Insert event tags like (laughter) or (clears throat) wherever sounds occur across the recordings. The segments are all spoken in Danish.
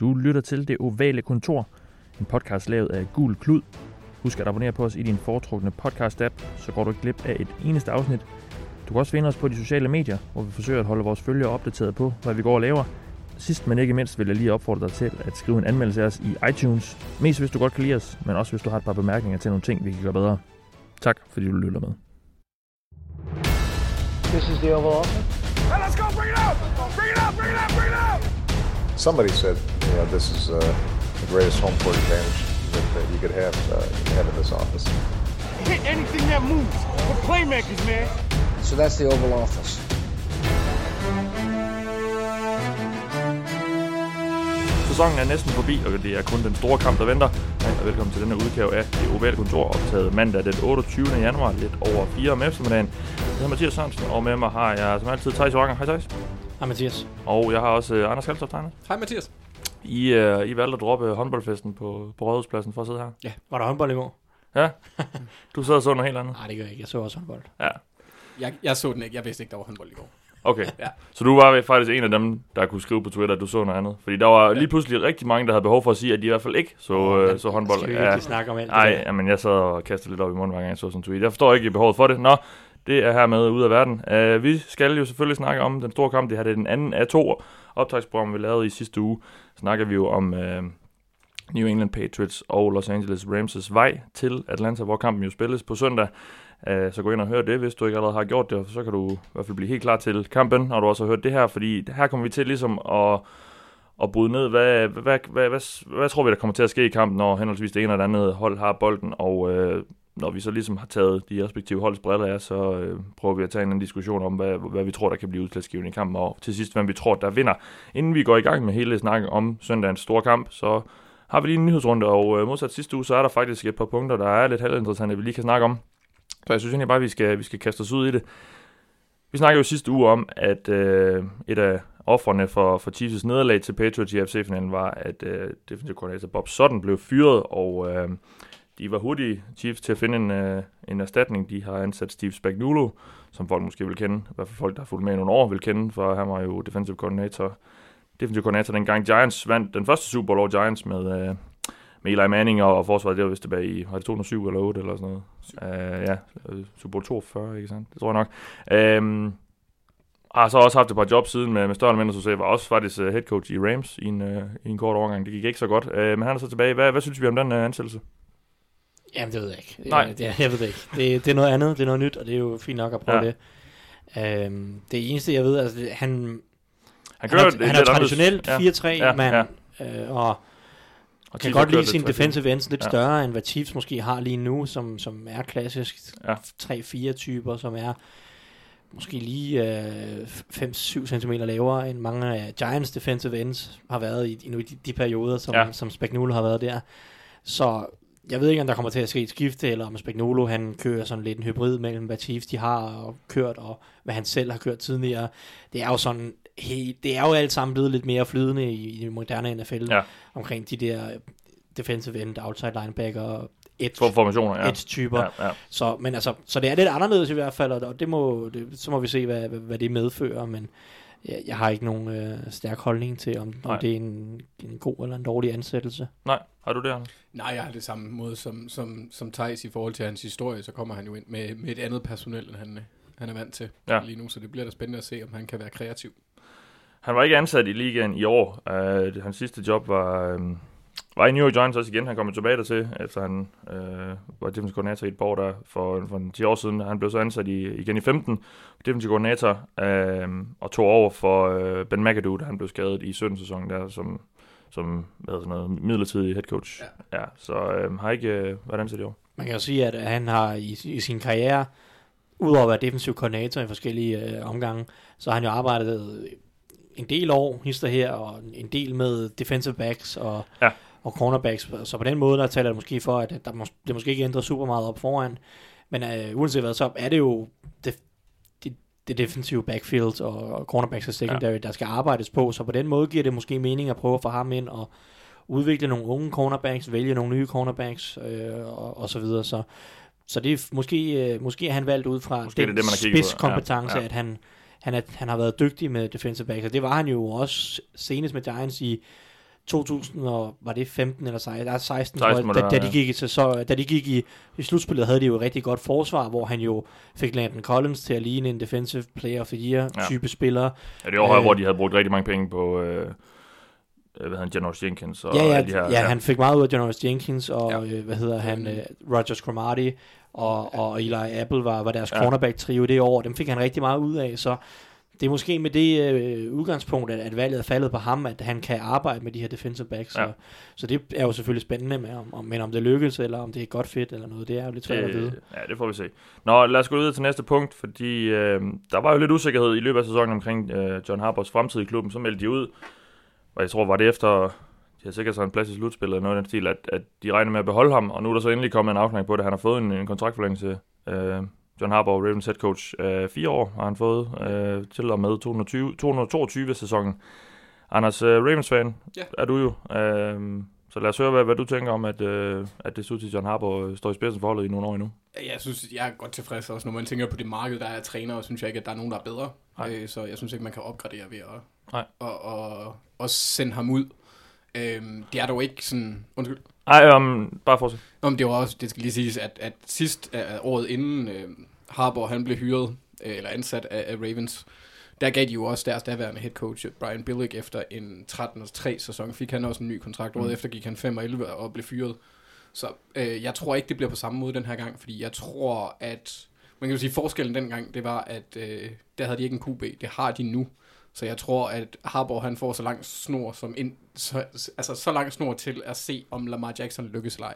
Du lytter til Det Ovale Kontor, en podcast lavet af Gul Klud. Husk at abonnere på os i din foretrukne podcast-app, så går du ikke glip af et eneste afsnit. Du kan også finde os på de sociale medier, hvor vi forsøger at holde vores følgere opdateret på, hvad vi går og laver. Sidst men ikke mindst vil jeg lige opfordre dig til at skrive en anmeldelse af os i iTunes. Mest hvis du godt kan lide os, men også hvis du har et par bemærkninger til nogle ting, vi kan gøre bedre. Tak fordi du lytter med. This is the Oval Office. Hey, let's go! Bring it out! Bring it out! Bring it out! Bring it out! Somebody said, you know, this is uh, the greatest home court advantage that, that you could have, uh, have in this office. Hit anything that moves. We're playmakers, man. So that's the Oval Office. Sæsonen er næsten forbi, og det er kun den store kamp, der venter. Hej, og velkommen til denne udgave af Det Ovale Kontor, optaget mandag den 28. januar, lidt over 4 om eftermiddagen. Jeg hedder Mathias Sørensen, og med mig har jeg som altid Thijs Joranger. Hej Thijs. Hej Mathias. Og jeg har også uh, Anders Kaltoft Tegner. Hej Mathias. I, uh, I valgte at droppe håndboldfesten på, på Rådhuspladsen for at sidde her. Ja, var der håndbold i går? Ja, (laughs) du sad og så noget helt andet. Nej, det gør jeg ikke. Jeg så også håndbold. Ja, Jeg, jeg så den ikke. Jeg vidste ikke, der var håndbold i går. okay. Ja. Så du var faktisk en af dem, der kunne skrive på Twitter, at du så noget andet. Fordi der var lige pludselig rigtig mange, der havde behov for at sige, at de i hvert fald ikke så, uh, så håndbold. Skal vi ikke snakke om alt Nej, jamen, jeg sad og kastede lidt op i munden, hver gang jeg så sådan en tweet. Jeg forstår ikke behovet for det. Nå, det er hermed ude af verden. Uh, vi skal jo selvfølgelig snakke om den store kamp. Det her det er den anden af to optagsprogrammer, vi lavede i sidste uge. Snakker vi jo om uh, New England Patriots og Los Angeles Rams' vej til Atlanta, hvor kampen jo spilles på søndag. Uh, så gå ind og hør det, hvis du ikke allerede har gjort det, så kan du i hvert fald blive helt klar til kampen, når du også har hørt det her, fordi her kommer vi til ligesom at at bryde ned, hvad, hvad, hvad, hvad, hvad, hvad tror vi, der kommer til at ske i kampen, når henholdsvis det ene og det andet hold har bolden, og øh, når vi så ligesom har taget de respektive holds briller af, så øh, prøver vi at tage en diskussion om, hvad, hvad vi tror, der kan blive udslagsgivende i kampen, og til sidst, hvem vi tror, der vinder. Inden vi går i gang med hele snakken om søndagens store kamp, så har vi lige en nyhedsrunde, og øh, modsat sidste uge, så er der faktisk et par punkter, der er lidt halvinteressante, vi lige kan snakke om. Så jeg synes egentlig bare, at vi skal, vi skal kaste os ud i det. Vi snakkede jo sidste uge om, at øh, et af offerne for, for Chiefs' nederlag til Patriots i AFC-finalen var, at øh, defensive koordinator Bob Sutton blev fyret, og øh, de var hurtige Chiefs til at finde en, øh, en erstatning. De har ansat Steve Spagnuolo, som folk måske vil kende, i hvert fald folk, der har fulgt med i nogle år, vil kende, for han var jo defensive coordinator, defensive coordinator dengang Giants vandt den første Super Bowl over Giants med, øh, med Eli Manning og, og forsvaret, det var vist tilbage i, var det 2007 eller 8 eller sådan noget? Uh, ja, Super Bowl 42, ikke sandt? Det tror jeg nok. Um, har så også haft et par jobs siden med, med større eller mindre succes. Var også faktisk uh, head coach i Rams i en, uh, i en kort overgang. Det gik ikke så godt. Uh, men han er så tilbage. Hvad, hvad synes vi om den uh, ansættelse? Jamen, det ved jeg ikke. Det, Nej. Det, jeg ved det ikke. Det, det er noget andet, det er noget nyt, og det er jo fint nok at prøve Ja. det. Øhm, det eneste, jeg ved, altså, han, Han, han, kører er, det han er lidt anderledes. traditionelt Ja. 4-3 Ja, mand, ja. øh, og Og kan godt lide sin defensive ends lidt Ja. større, end hvad Chiefs måske har lige nu, som, som er klassisk Ja. 3-4 typer, som er måske lige øh, 5-7 cm lavere, end mange af Giants defensive ends har været i, i, de, de perioder, som, ja. som Spagnuolo har været der. Så jeg ved ikke, om der kommer til at ske et skifte, eller om Spagnuolo han kører sådan lidt en hybrid mellem, hvad Chiefs de har og kørt, og hvad han selv har kørt tidligere. Det er jo sådan, hey, det er jo alt sammen blevet lidt mere flydende i, i det moderne NFL, Ja. omkring de der defensive end, outside linebacker, edge, For formationer, ja. edge-typer. Ja, ja. Så, men altså, så det er lidt anderledes i hvert fald, og det må, det, så må vi se, hvad, hvad, hvad det medfører, men jeg, jeg har ikke nogen øh, stærk holdning til, om, Nej. om det er en, en god eller en dårlig ansættelse. Nej, har du det, Anders? Nej, jeg har det samme måde som, som, som Thijs i forhold til hans historie. Så kommer han jo ind med, med et andet personel, end han, han er vant til Ja. ja. lige nu. Så det bliver da spændende at se, om han kan være kreativ. Han var ikke ansat i ligaen i år. Uh, hans sidste job var, um, var i New York Giants også igen. Han kom jo tilbage dertil, efter han uh, var defensive koordinator i et par år der for, for en 10 år siden. Han blev så ansat i, igen i 15, defensive koordinator, uh, og tog over for uh, Ben McAdoo, da han blev skadet i 17 sæsonen der, som, som hvad sådan noget, midlertidig head coach. Ja. ja så uh, har ikke uh, været ansat i år. Man kan jo sige, at han har i, i sin karriere, udover at være defensiv koordinator i forskellige øh, omgange, så har han jo arbejdet en del år, hister her, og en del med defensive backs og, Ja. Og cornerbacks. Så på den måde, der taler det måske for, at der mås- det måske ikke ændrer super meget op foran. Men øh, uanset hvad, så er det jo det, det, det defensive backfield og, og cornerbacks og secondary, ja. der skal arbejdes på. Så på den måde giver det måske mening at prøve at få ham ind og udvikle nogle unge cornerbacks, vælge nogle nye cornerbacks øh, og, og så videre. Så, så det er måske, øh, måske er han valgt ud fra Måske den det det, spidskompetence, ja, ja. at han, han, er, han har været dygtig med defensive backs, og det var han jo også senest med Giants i 2000 og var det 15 eller 16, nej, 16, 16 må tror det jeg, da, da, de gik i, så, da de gik i, i slutspillet, havde de jo et rigtig godt forsvar, hvor han jo fik Landon Collins til at ligne en defensive player of the year Ja. type spiller. Ja, det var øh, Øh. hvor de havde brugt rigtig mange penge på, øh, øh, hvad hedder han, Janoris Jenkins og ja, ja, de her. ja, han fik meget ud af Janoris Jenkins og, Ja. ja. øh, hvad hedder han, øh, Roger Cromartie og, og Eli Apple var, var deres Ja. cornerback-trio det år. Dem fik han rigtig meget ud af, så det er måske med det øh, udgangspunkt, at, at valget er faldet på ham, at han kan arbejde med de her defensive backs. Ja. Så, så det er jo selvfølgelig spændende med, om, om, men om det lykkes, eller om det er godt fedt eller noget, det er jo lidt svært at vide. Det, ja, det får vi se. Nå, lad os gå videre til næste punkt, fordi øh, der var jo lidt usikkerhed i løbet af sæsonen omkring øh, John Harbors fremtid i klubben. Så meldte de ud, og jeg tror, var det efter, de har sikkert så en plads i slutspillet eller noget i den stil, at, at de regner med at beholde ham, og nu er der så endelig kommet en afklang på det. Han har fået en, en kontraktforlængelse. Øh, John Harbaugh, Ravens head coach, øh, fire år har han fået øh, til og med 220, 222 sæsonen. Anders, øh, Ravens-fan Ja. er du jo. Øh, så lad os høre, hvad, hvad du tænker om, at, øh, at det ser ud til, John Harbaugh øh, står i spidsen for holdet i nogle år endnu. Jeg synes, jeg er godt tilfreds også, når man tænker på det marked, der er trænere, synes jeg ikke, at der er nogen, der er bedre. Nej. Øh, så jeg synes ikke, man kan opgradere ved at Nej. og, og, og sende ham ud. Øhm, det er dog ikke sådan... Undskyld. Ej, um, bare fortsæt. Nå, men det var også, det skal lige siges, at, at sidst uh, året inden uh, Harbour han blev hyret, uh, eller ansat af, af Ravens, der gav de jo også deres daværende head coach, Brian Billick, efter en 13-3 sæson, fik han også en ny kontrakt. Året Mm. efter gik han 5 og 11 og blev fyret. Så uh, jeg tror ikke, det bliver på samme måde den her gang, fordi jeg tror, at man kan jo sige, forskellen dengang, det var, at uh, der havde de ikke en QB. Det har de nu. Så jeg tror, at Harbour han får så lang snor, som ind, så, altså så lang snor til at se, om Lamar Jackson lykkes eller ej.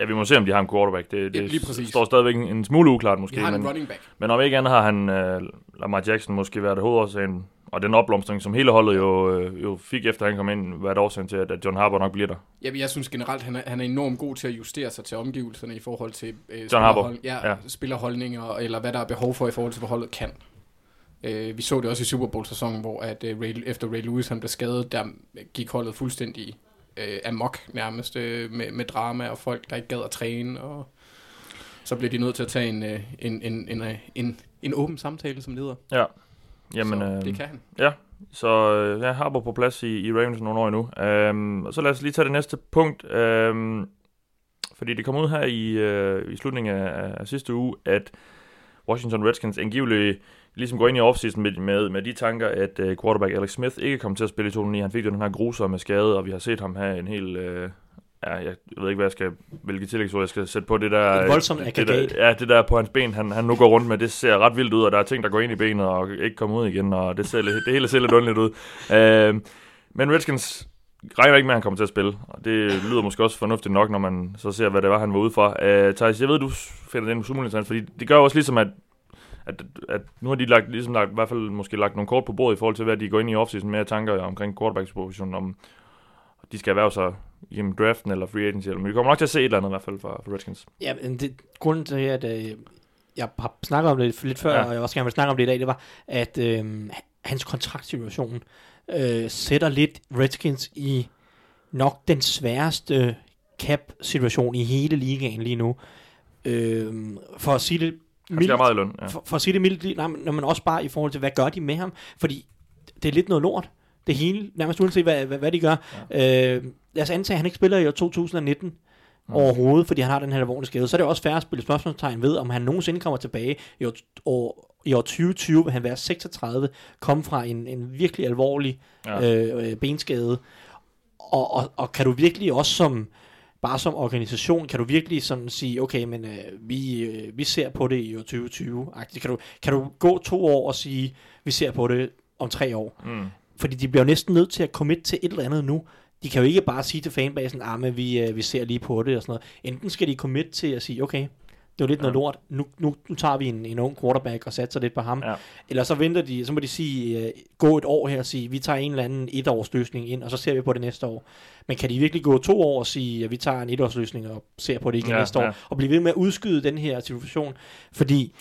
Ja, vi må se, om de har en quarterback. Det, Ja, det præcis. står stadigvæk en, en smule uklart Vi måske. har en Men, running back. men om ikke andet har han uh, Lamar Jackson måske været hovedårsagen. Og den opblomstring, som hele holdet jo, øh, jo fik efter han kom ind, været årsagen til, at, John Harbaugh nok bliver der. Ja, jeg synes generelt, han er, han er enormt god til at justere sig til omgivelserne i forhold til øh, spillerhold- ja, Ja. ja. spillerholdninger, eller hvad der er behov for i forhold til, hvad holdet kan. Øh, vi så det også i Super Bowl-sæsonen, hvor at, øh, Ray, efter Ray Lewis han blev skadet, der gik holdet fuldstændig øh, amok nærmest, øh, med, med drama og folk, der ikke gad at træne, og så blev de nødt til at tage en, øh, en, en, en, en, en åben samtale, som leder. Ja. Jamen, så øh, det kan han. Så øh, ja, Harbour på plads i, i Ravens nogle år endnu. Øhm, og så lad os lige tage det næste punkt. Øhm, fordi det kom ud her i, øh, i slutningen af, af sidste uge, at Washington Redskins angiveligt ligesom går ind i offseason med, med, med de tanker, at øh, quarterback Alex Smith ikke kommer til at spille i 2009. Han fik jo den her grusomme skade, og vi har set ham have en helt... Øh, ja, jeg ved ikke, hvad jeg skal, hvilke tillægsord jeg skal sætte på det der... Et voldsomt det der, aggregat. Ja, det der på hans ben, han, han nu går rundt med, det ser ret vildt ud, og der er ting, der går ind i benet og ikke kommer ud igen, og det, ser, det hele ser lidt underligt ud. Øh, men Redskins regner ikke med, at han kommer til at spille, og det lyder måske også fornuftigt nok, når man så ser, hvad det var, han var ude for. Øh, Thijs, jeg ved, du finder den interessant, fordi det gør jo også ligesom, at at, at nu har de lagt, ligesom lagt, i hvert fald måske lagt nogle kort på bordet i forhold til, hvad de går ind i offseason med tanker omkring quarterback-positionen, om de skal erhverve sig igennem draften eller free agency, eller, men vi kommer nok til at se et eller andet i hvert fald fra, fra Redskins. Ja, men det, grunden til, at øh, jeg har snakket om det lidt før, ja. og jeg også gerne vil snakke om det i dag, det var, at øh, hans kontraktsituation øh, sætter lidt Redskins i nok den sværeste cap-situation i hele ligaen lige nu. Øh, for at sige det Han skal have meget i løn. Ja. for, for at sige det mildt, nej, men, når man også bare i forhold til, hvad gør de med ham? Fordi det er lidt noget lort. Det hele, nærmest uanset hvad, hvad, hvad de gør. Ja. Øh, lad os antage, at han ikke spiller i år 2019 Mm. overhovedet, fordi han har den her alvorlige skade. Så er det også færre at spille spørgsmålstegn ved, om han nogensinde kommer tilbage i år, år, i år 2020, vil han være 36, komme fra en, en virkelig alvorlig Ja. ja. øh, benskade. Og, og, og kan du virkelig også som bare som organisation, kan du virkelig sådan sige, okay, men øh, vi, øh, vi ser på det i år 2020. -agtigt. Kan du, kan du gå to år og sige, vi ser på det om tre år? Mm. Fordi de bliver næsten nødt til at commit til et eller andet nu. De kan jo ikke bare sige til fanbasen, ah, men vi, øh, vi ser lige på det og sådan noget. Enten skal de commit til at sige, okay, det var lidt Ja. noget lort, nu, nu, nu tager vi en, en ung quarterback og satser lidt på ham. Ja. Eller så venter de, så må de sige, øh, gå et år her og sige, vi tager en eller anden etårsløsning ind, og så ser vi på det næste år. Men kan de virkelig gå to år og sige, at vi tager en etårsløsning og ser på det igen Ja, ja, næste år, ja. og blive ved med at udskyde den her situation? Fordi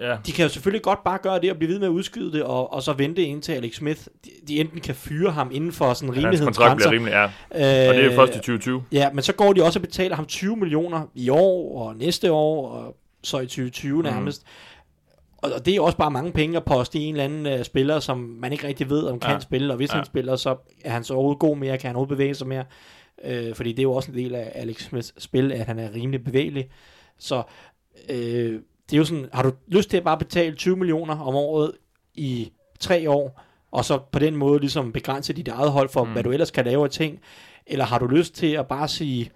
Ja. de kan jo selvfølgelig godt bare gøre det og blive ved med at udskyde det, og, og så vente indtil Alex Smith, de, de enten kan fyre ham inden for sådan Hans kontrakt bliver rimelighedens rimelig, ja. grænser. Og det er Øh, først i 2020. Ja, men så går de også og betaler ham 20 millioner i år og næste år, og så i 2020 Mhm. nærmest. og, og det er også bare mange penge at poste i en eller anden uh, spiller, som man ikke rigtig ved, om kan Ja. spille, og hvis Ja. han spiller, så er han så overhovedet god mere, kan han overhovedet bevæge sig mere, øh, fordi det er jo også en del af Alex Smiths spil, at han er rimelig bevægelig, så øh, det er jo sådan, har du lyst til at bare betale 20 millioner om året i tre år, og så på den måde ligesom begrænse dit eget hold for, mm. hvad du ellers kan lave af ting, eller har du lyst til at bare sige,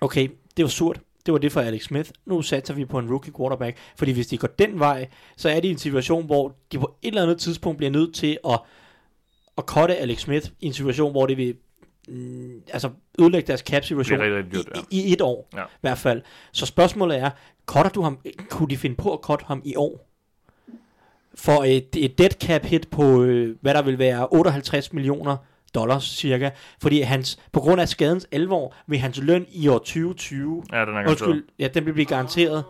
okay, det var surt, det var det for Alex Smith, nu satser vi på en rookie quarterback, fordi hvis de går den vej, så er de i en situation, hvor de på et eller andet tidspunkt bliver nødt til at, at cutte Alex Smith i en situation, hvor det vil mm, altså ødelægge deres cap situation Det er rigtig, rigtig dyrt, i, i et år Ja. i hvert fald. Så spørgsmålet er, cutter du ham, kunne de finde på at cutte ham i år? For et, et dead cap hit på, øh, hvad der vil være 58 millioner dollars cirka, fordi hans, på grund af skadens alvor, vil hans løn i år 2020, Ja, den er undskyld, ja, den vil blive garanteret.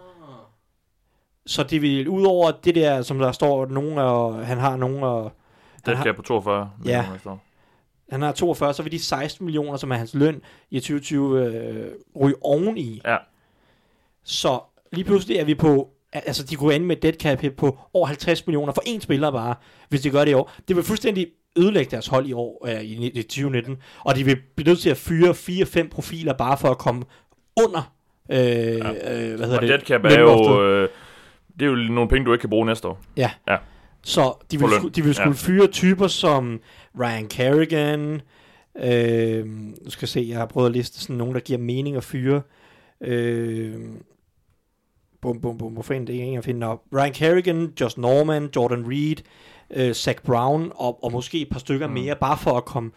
Så det vil, ud over det der, som der står, nogen og han har nogen og skal har, på 42. Ja. millioner. Han har 42, så vil de 16 millioner, som er hans løn i 2020, øh, ryge oveni. Ja. Så lige pludselig er vi på, altså de kunne ende med et dead cap hit på over 50 millioner for én spiller bare, hvis de gør det i år. Det vil fuldstændig ødelægge deres hold i år, øh, i, i 2019, og de vil blive nødt til at fyre 4-5 profiler bare for at komme under, øh, ja. øh, hvad hedder Og det? dead cap er jo, øh, det er jo nogle penge, du ikke kan bruge næste år. Ja. Ja. Så de For vil, løn. sku, de vil skulle Ja. fyre typer som Ryan Kerrigan. Øh, nu skal jeg se, jeg har prøvet at liste sådan nogen, der giver mening at fyre. Øh, bum, bum, bum, hvorfor det er ikke jeg finder op. Ryan Kerrigan, Josh Norman, Jordan Reed, øh, Zach Brown og, og måske et par stykker mm. mere, bare for at komme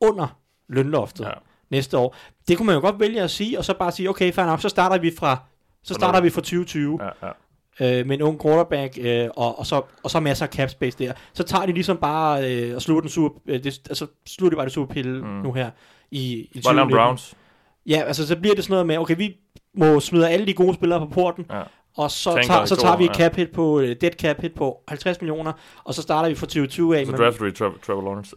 under lønloftet Ja. næste år. Det kunne man jo godt vælge at sige, og så bare sige, okay, fair nok, så starter vi fra så starter vi fra 2020 Ja, ja. Øh, med en ung quarterback, øh, og, og, så, og så masser af cap space der. Så tager de ligesom bare øh, og slutter den super, øh, det, altså slutter de bare det superpille mm. nu her i, i Bare lave 2019. Browns. Ja, altså så bliver det sådan noget med, okay, vi må smide alle de gode spillere på porten, Ja. Og så tager, så tager vi et ja. cap hit på, uh, dead cap hit på 50 millioner, og så starter vi fra 2020 af. Så drafter vi Trevor, Trevor Lawrence.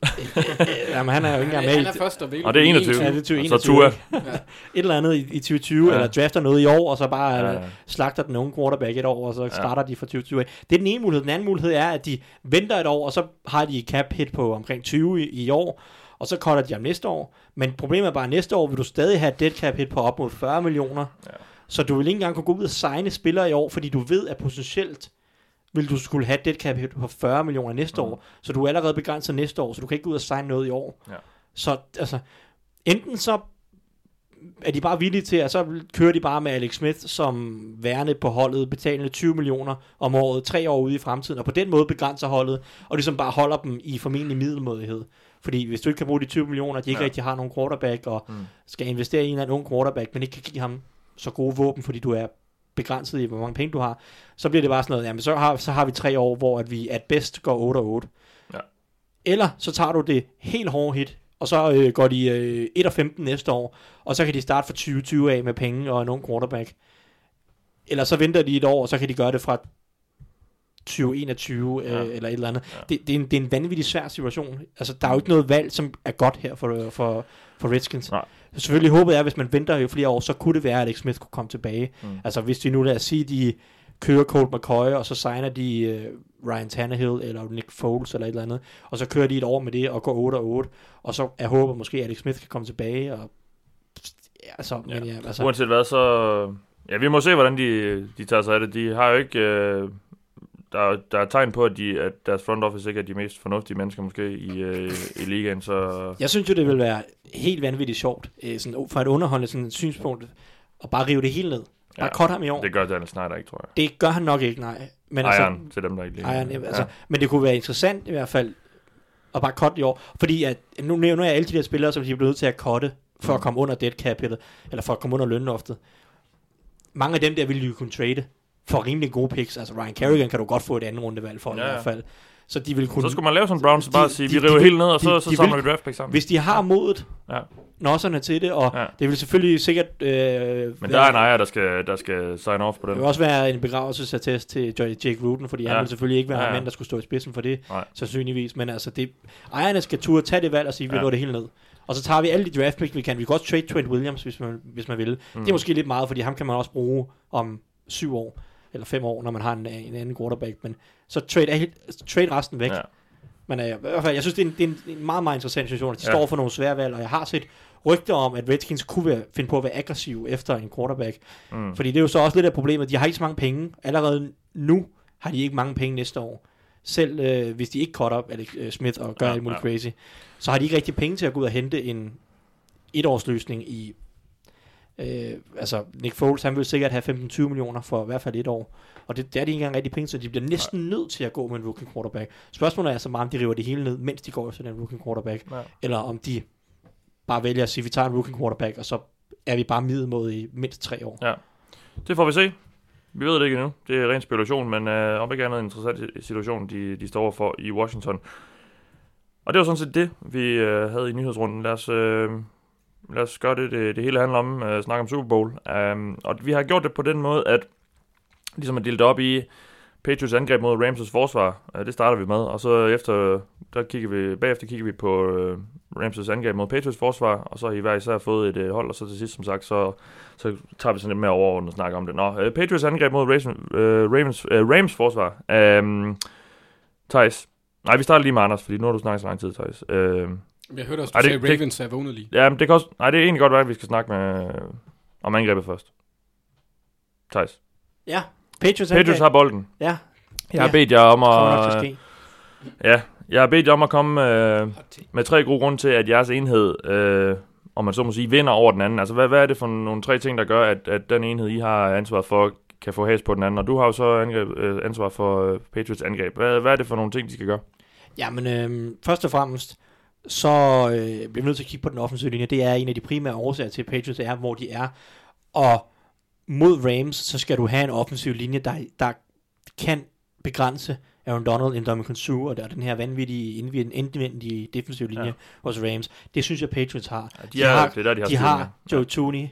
(laughs) Jamen, han er jo ikke engang med Han er først og Og det er 21. Ja, det er 2021. Og så Tua. et eller andet i, i 2020, Ja. ja. eller drafter noget i år, og så bare Ja, ja, ja. slagter den unge quarterback et år, og så starter de fra 2020 af. Det er den ene mulighed. Den anden mulighed er, at de venter et år, og så har de et cap hit på omkring 20 i, i år, og så cutter de ham næste år. Men problemet er bare, at næste år vil du stadig have et dead cap hit på op mod 40 millioner. Ja. Så du vil ikke engang kunne gå ud og signe spillere i år, fordi du ved, at potentielt vil du skulle have et dead cap på 40 millioner næste Mm. år. Så du er allerede begrænset næste år, så du kan ikke gå ud og signe noget i år. Ja. Så altså, enten så er de bare villige til, at så kører de bare med Alex Smith som værende på holdet, betalende 20 millioner om året, tre år ude i fremtiden, og på den måde begrænser holdet, og ligesom bare holder dem i formentlig middelmådighed. Fordi hvis du ikke kan bruge de 20 millioner, de ikke Ja. rigtig har nogen quarterback, og mm. skal investere i en eller anden ung quarterback, men ikke kan give ham så gode våben, fordi du er begrænset i, hvor mange penge du har, så bliver det bare sådan noget, jamen så har, så har vi tre år, hvor at vi at bedst går 8 og 8. Ja. Eller så tager du det helt hårde hit, og så øh, går de øh, 1 og 15 næste år, og så kan de starte fra 2020 af med penge og en ung quarterback. Eller så venter de et år, og så kan de gøre det fra 2021 øh, Ja. eller et eller andet. Ja. Det, det, er en, det er en vanvittig svær situation. Altså, der er jo ikke noget valg, som er godt her for, for, for Redskins. Nej. Selvfølgelig håbet er, hvis man venter jo flere år, så kunne det være, at Alex Smith kunne komme tilbage. Mm. Altså, hvis de nu lad os sige, de kører Colt McCoy, og så signer de øh, Ryan Tannehill eller Nick Foles eller et eller andet, og så kører de et år med det og går 8 og 8, og så er håbet måske, at Alex Smith kan komme tilbage, og altså, ja. men ja, altså, Uanset hvad, så... Ja, vi må se, hvordan de, de tager sig af det. De har jo ikke... Øh, der, er- der er tegn på, at, de, at deres front office ikke er de mest fornuftige mennesker måske i, øh, i ligaen, så... Jeg synes jo, det vil være helt vanvittigt sjovt, øh, sådan, fra et underholdende sådan, synspunkt, at bare rive det hele ned. Bare Ja, ja, ham i år. Det gør Daniel Snyder ikke, tror jeg. det gør han nok ikke, nej. Men Ejeren altså, til dem, der ikke lige... ejeren, altså, ja. Men det kunne være interessant i hvert fald, at bare cutte i år. Fordi at, nu nævner jeg alle de der spillere, som de er blevet nødt til at cutte, for Mm. at komme under dead cap hitet, eller for at komme under lønloftet. Mange af dem der ville jo kunne trade for rimelig gode picks. Altså Ryan Kerrigan kan du godt få et andet rundevalg for Ja, i hvert fald. Så de vil kunne... Så skulle man lave sådan Browns, og bare de- sige, de- vi de river vil- helt ned, og så, de- så de samler vi draft pick sammen. Hvis de har modet, Ja. nosserne til det, og Ja. det vil selvfølgelig sikkert... Øh, Men der er en ejer, der skal, der skal sign off på Det dem. vil også være en begravelsesattest til Jake Ruden, fordi ja. Han vil selvfølgelig ikke være Ja, ja, mand, der skulle stå i spidsen for det, Nej. sandsynligvis. Men altså, det, ejerne skal turde tage det valg og sige, vi Ja. lukker det hele ned. Og så tager vi alle de draft picks, vi kan. Vi kan også trade Trent Williams, hvis man, hvis man vil. Mm. Det er måske lidt meget, fordi ham kan man også bruge om syv år. Eller fem år, når man har en, en anden quarterback, men så trade, trade resten væk. Ja. Men øh, i hvert fald, jeg synes, det er en, det er en, en meget, meget interessant situation, at de Ja. står for nogle svære valg, og jeg har set rygter om, at Redskins kunne være, finde på at være aggressiv efter en quarterback. Mm. Fordi det er jo så også lidt af problemet, de har ikke så mange penge. Allerede nu har de ikke mange penge næste år. Selv øh, hvis de ikke cut op Alex øh, Smith og gør Ja, alt muligt ja. crazy, så har de ikke rigtig penge til at gå ud og hente en etårsløsning i... Øh, altså, Nick Foles, han vil sikkert have 15-20 millioner for i hvert fald et år. Og det, det er de ikke engang rigtig penge, så de bliver næsten Nej. nødt til at gå med en rookie quarterback. Spørgsmålet er så meget, om de river det hele ned, mens de går efter den rookie quarterback. Ja. Eller om de bare vælger at sige, vi tager en rookie quarterback, og så er vi bare middelmåde i mindst tre år. Det får vi se. Vi ved det ikke endnu. Det er ren spekulation, men øh, om ikke andet en interessant situation, de, de står overfor i Washington. Og det var sådan set det, vi øh, havde i nyhedsrunden. Lad os, øh, lad os gøre det, det, det hele handler om, øh, snakke om Super Bowl. Um, og vi har gjort det på den måde, at ligesom at dele det op i Patriots angreb mod Rams' forsvar. Uh, det starter vi med, og så efter, der kigger vi, bagefter kigger vi på øh, Rams' angreb mod Patriots forsvar, og så har I hver især fået et øh, hold, og så til sidst, som sagt, så så tager vi sådan lidt mere overordnet og snakker om det. Nå, uh, Patriots angreb mod Ravens, uh, øh, Ravens, uh, Rams forsvar. Um, Thijs. Nej, vi starter lige med Anders, fordi nu har du snakket så lang tid, Thijs. Uh, jeg hørte også, du Ej, det- sagde, det- Ravens er vågnet lige. ja, men det kan også, nej, det er egentlig godt være, at vi skal snakke med, uh, om angrebet først. Thijs. Ja, Patriots, Patriots har bolden. Ja, Jeg har bedt jer om at ja, jeg har bedt jer om at komme uh, med tre gode grunde til, at jeres enhed, uh, om man så må sige, vinder over den anden. Altså, hvad, hvad er det for nogle tre ting, der gør, at, at den enhed, I har ansvar for, kan få has på den anden? Og du har jo så angreb, øh, ansvar for øh, Patriots angreb. Hvad, hvad er det for nogle ting, de skal gøre? Ja, men øhm, først og fremmest, så øh, bliver vi nødt til at kigge på den offensive linje. Det er en af de primære årsager til, at Patriots er, hvor de er. Og mod Rams, så skal du have en offensiv linje, der, der kan begrænse Aaron Donald, Indomitian Sue og der, den her vanvittige indvendige defensive linje Ja. ja. hos Rams. Det synes jeg, Patriots har. Ja, de, De har- det er der, de har De har. Joe Tooney,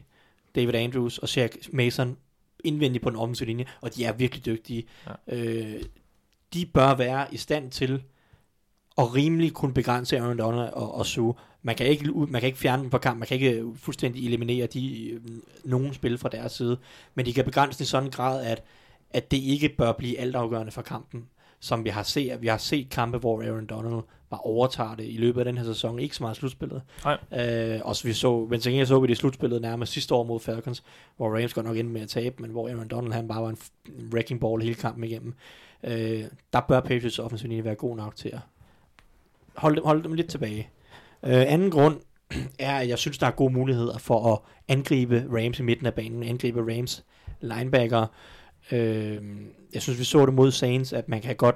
David Andrews og Shaq Mason indvendigt på den offensive linje, og de er virkelig dygtige. Ja. Øh, de bør være i stand til at rimelig kunne begrænse Aaron Donald og, og Sue. Man kan, ikke, man kan ikke fjerne dem fra kamp, man kan ikke fuldstændig eliminere de øh, nogen spil fra deres side, men de kan begrænse den i sådan en grad, at, at det ikke bør blive altafgørende for kampen, som vi har set. Vi har set kampe, hvor Aaron Donald var overtaget i løbet af den her sæson, ikke så meget slutspillet. Nej. Øh, også vi så, men til så vi det i slutspillet nærmest sidste år mod Falcons, hvor Rams godt nok endte med at tabe, men hvor Aaron Donald han bare var en, wrecking ball hele kampen igennem. Øh, der bør Patriots offensiv være god nok til at holde dem, holde dem lidt tilbage. Øh, anden grund (clears throat) er, at jeg synes, der er gode muligheder for at angribe Rams i midten af banen, angribe Rams linebacker. Øh, jeg synes, vi så det mod Saints, at man kan godt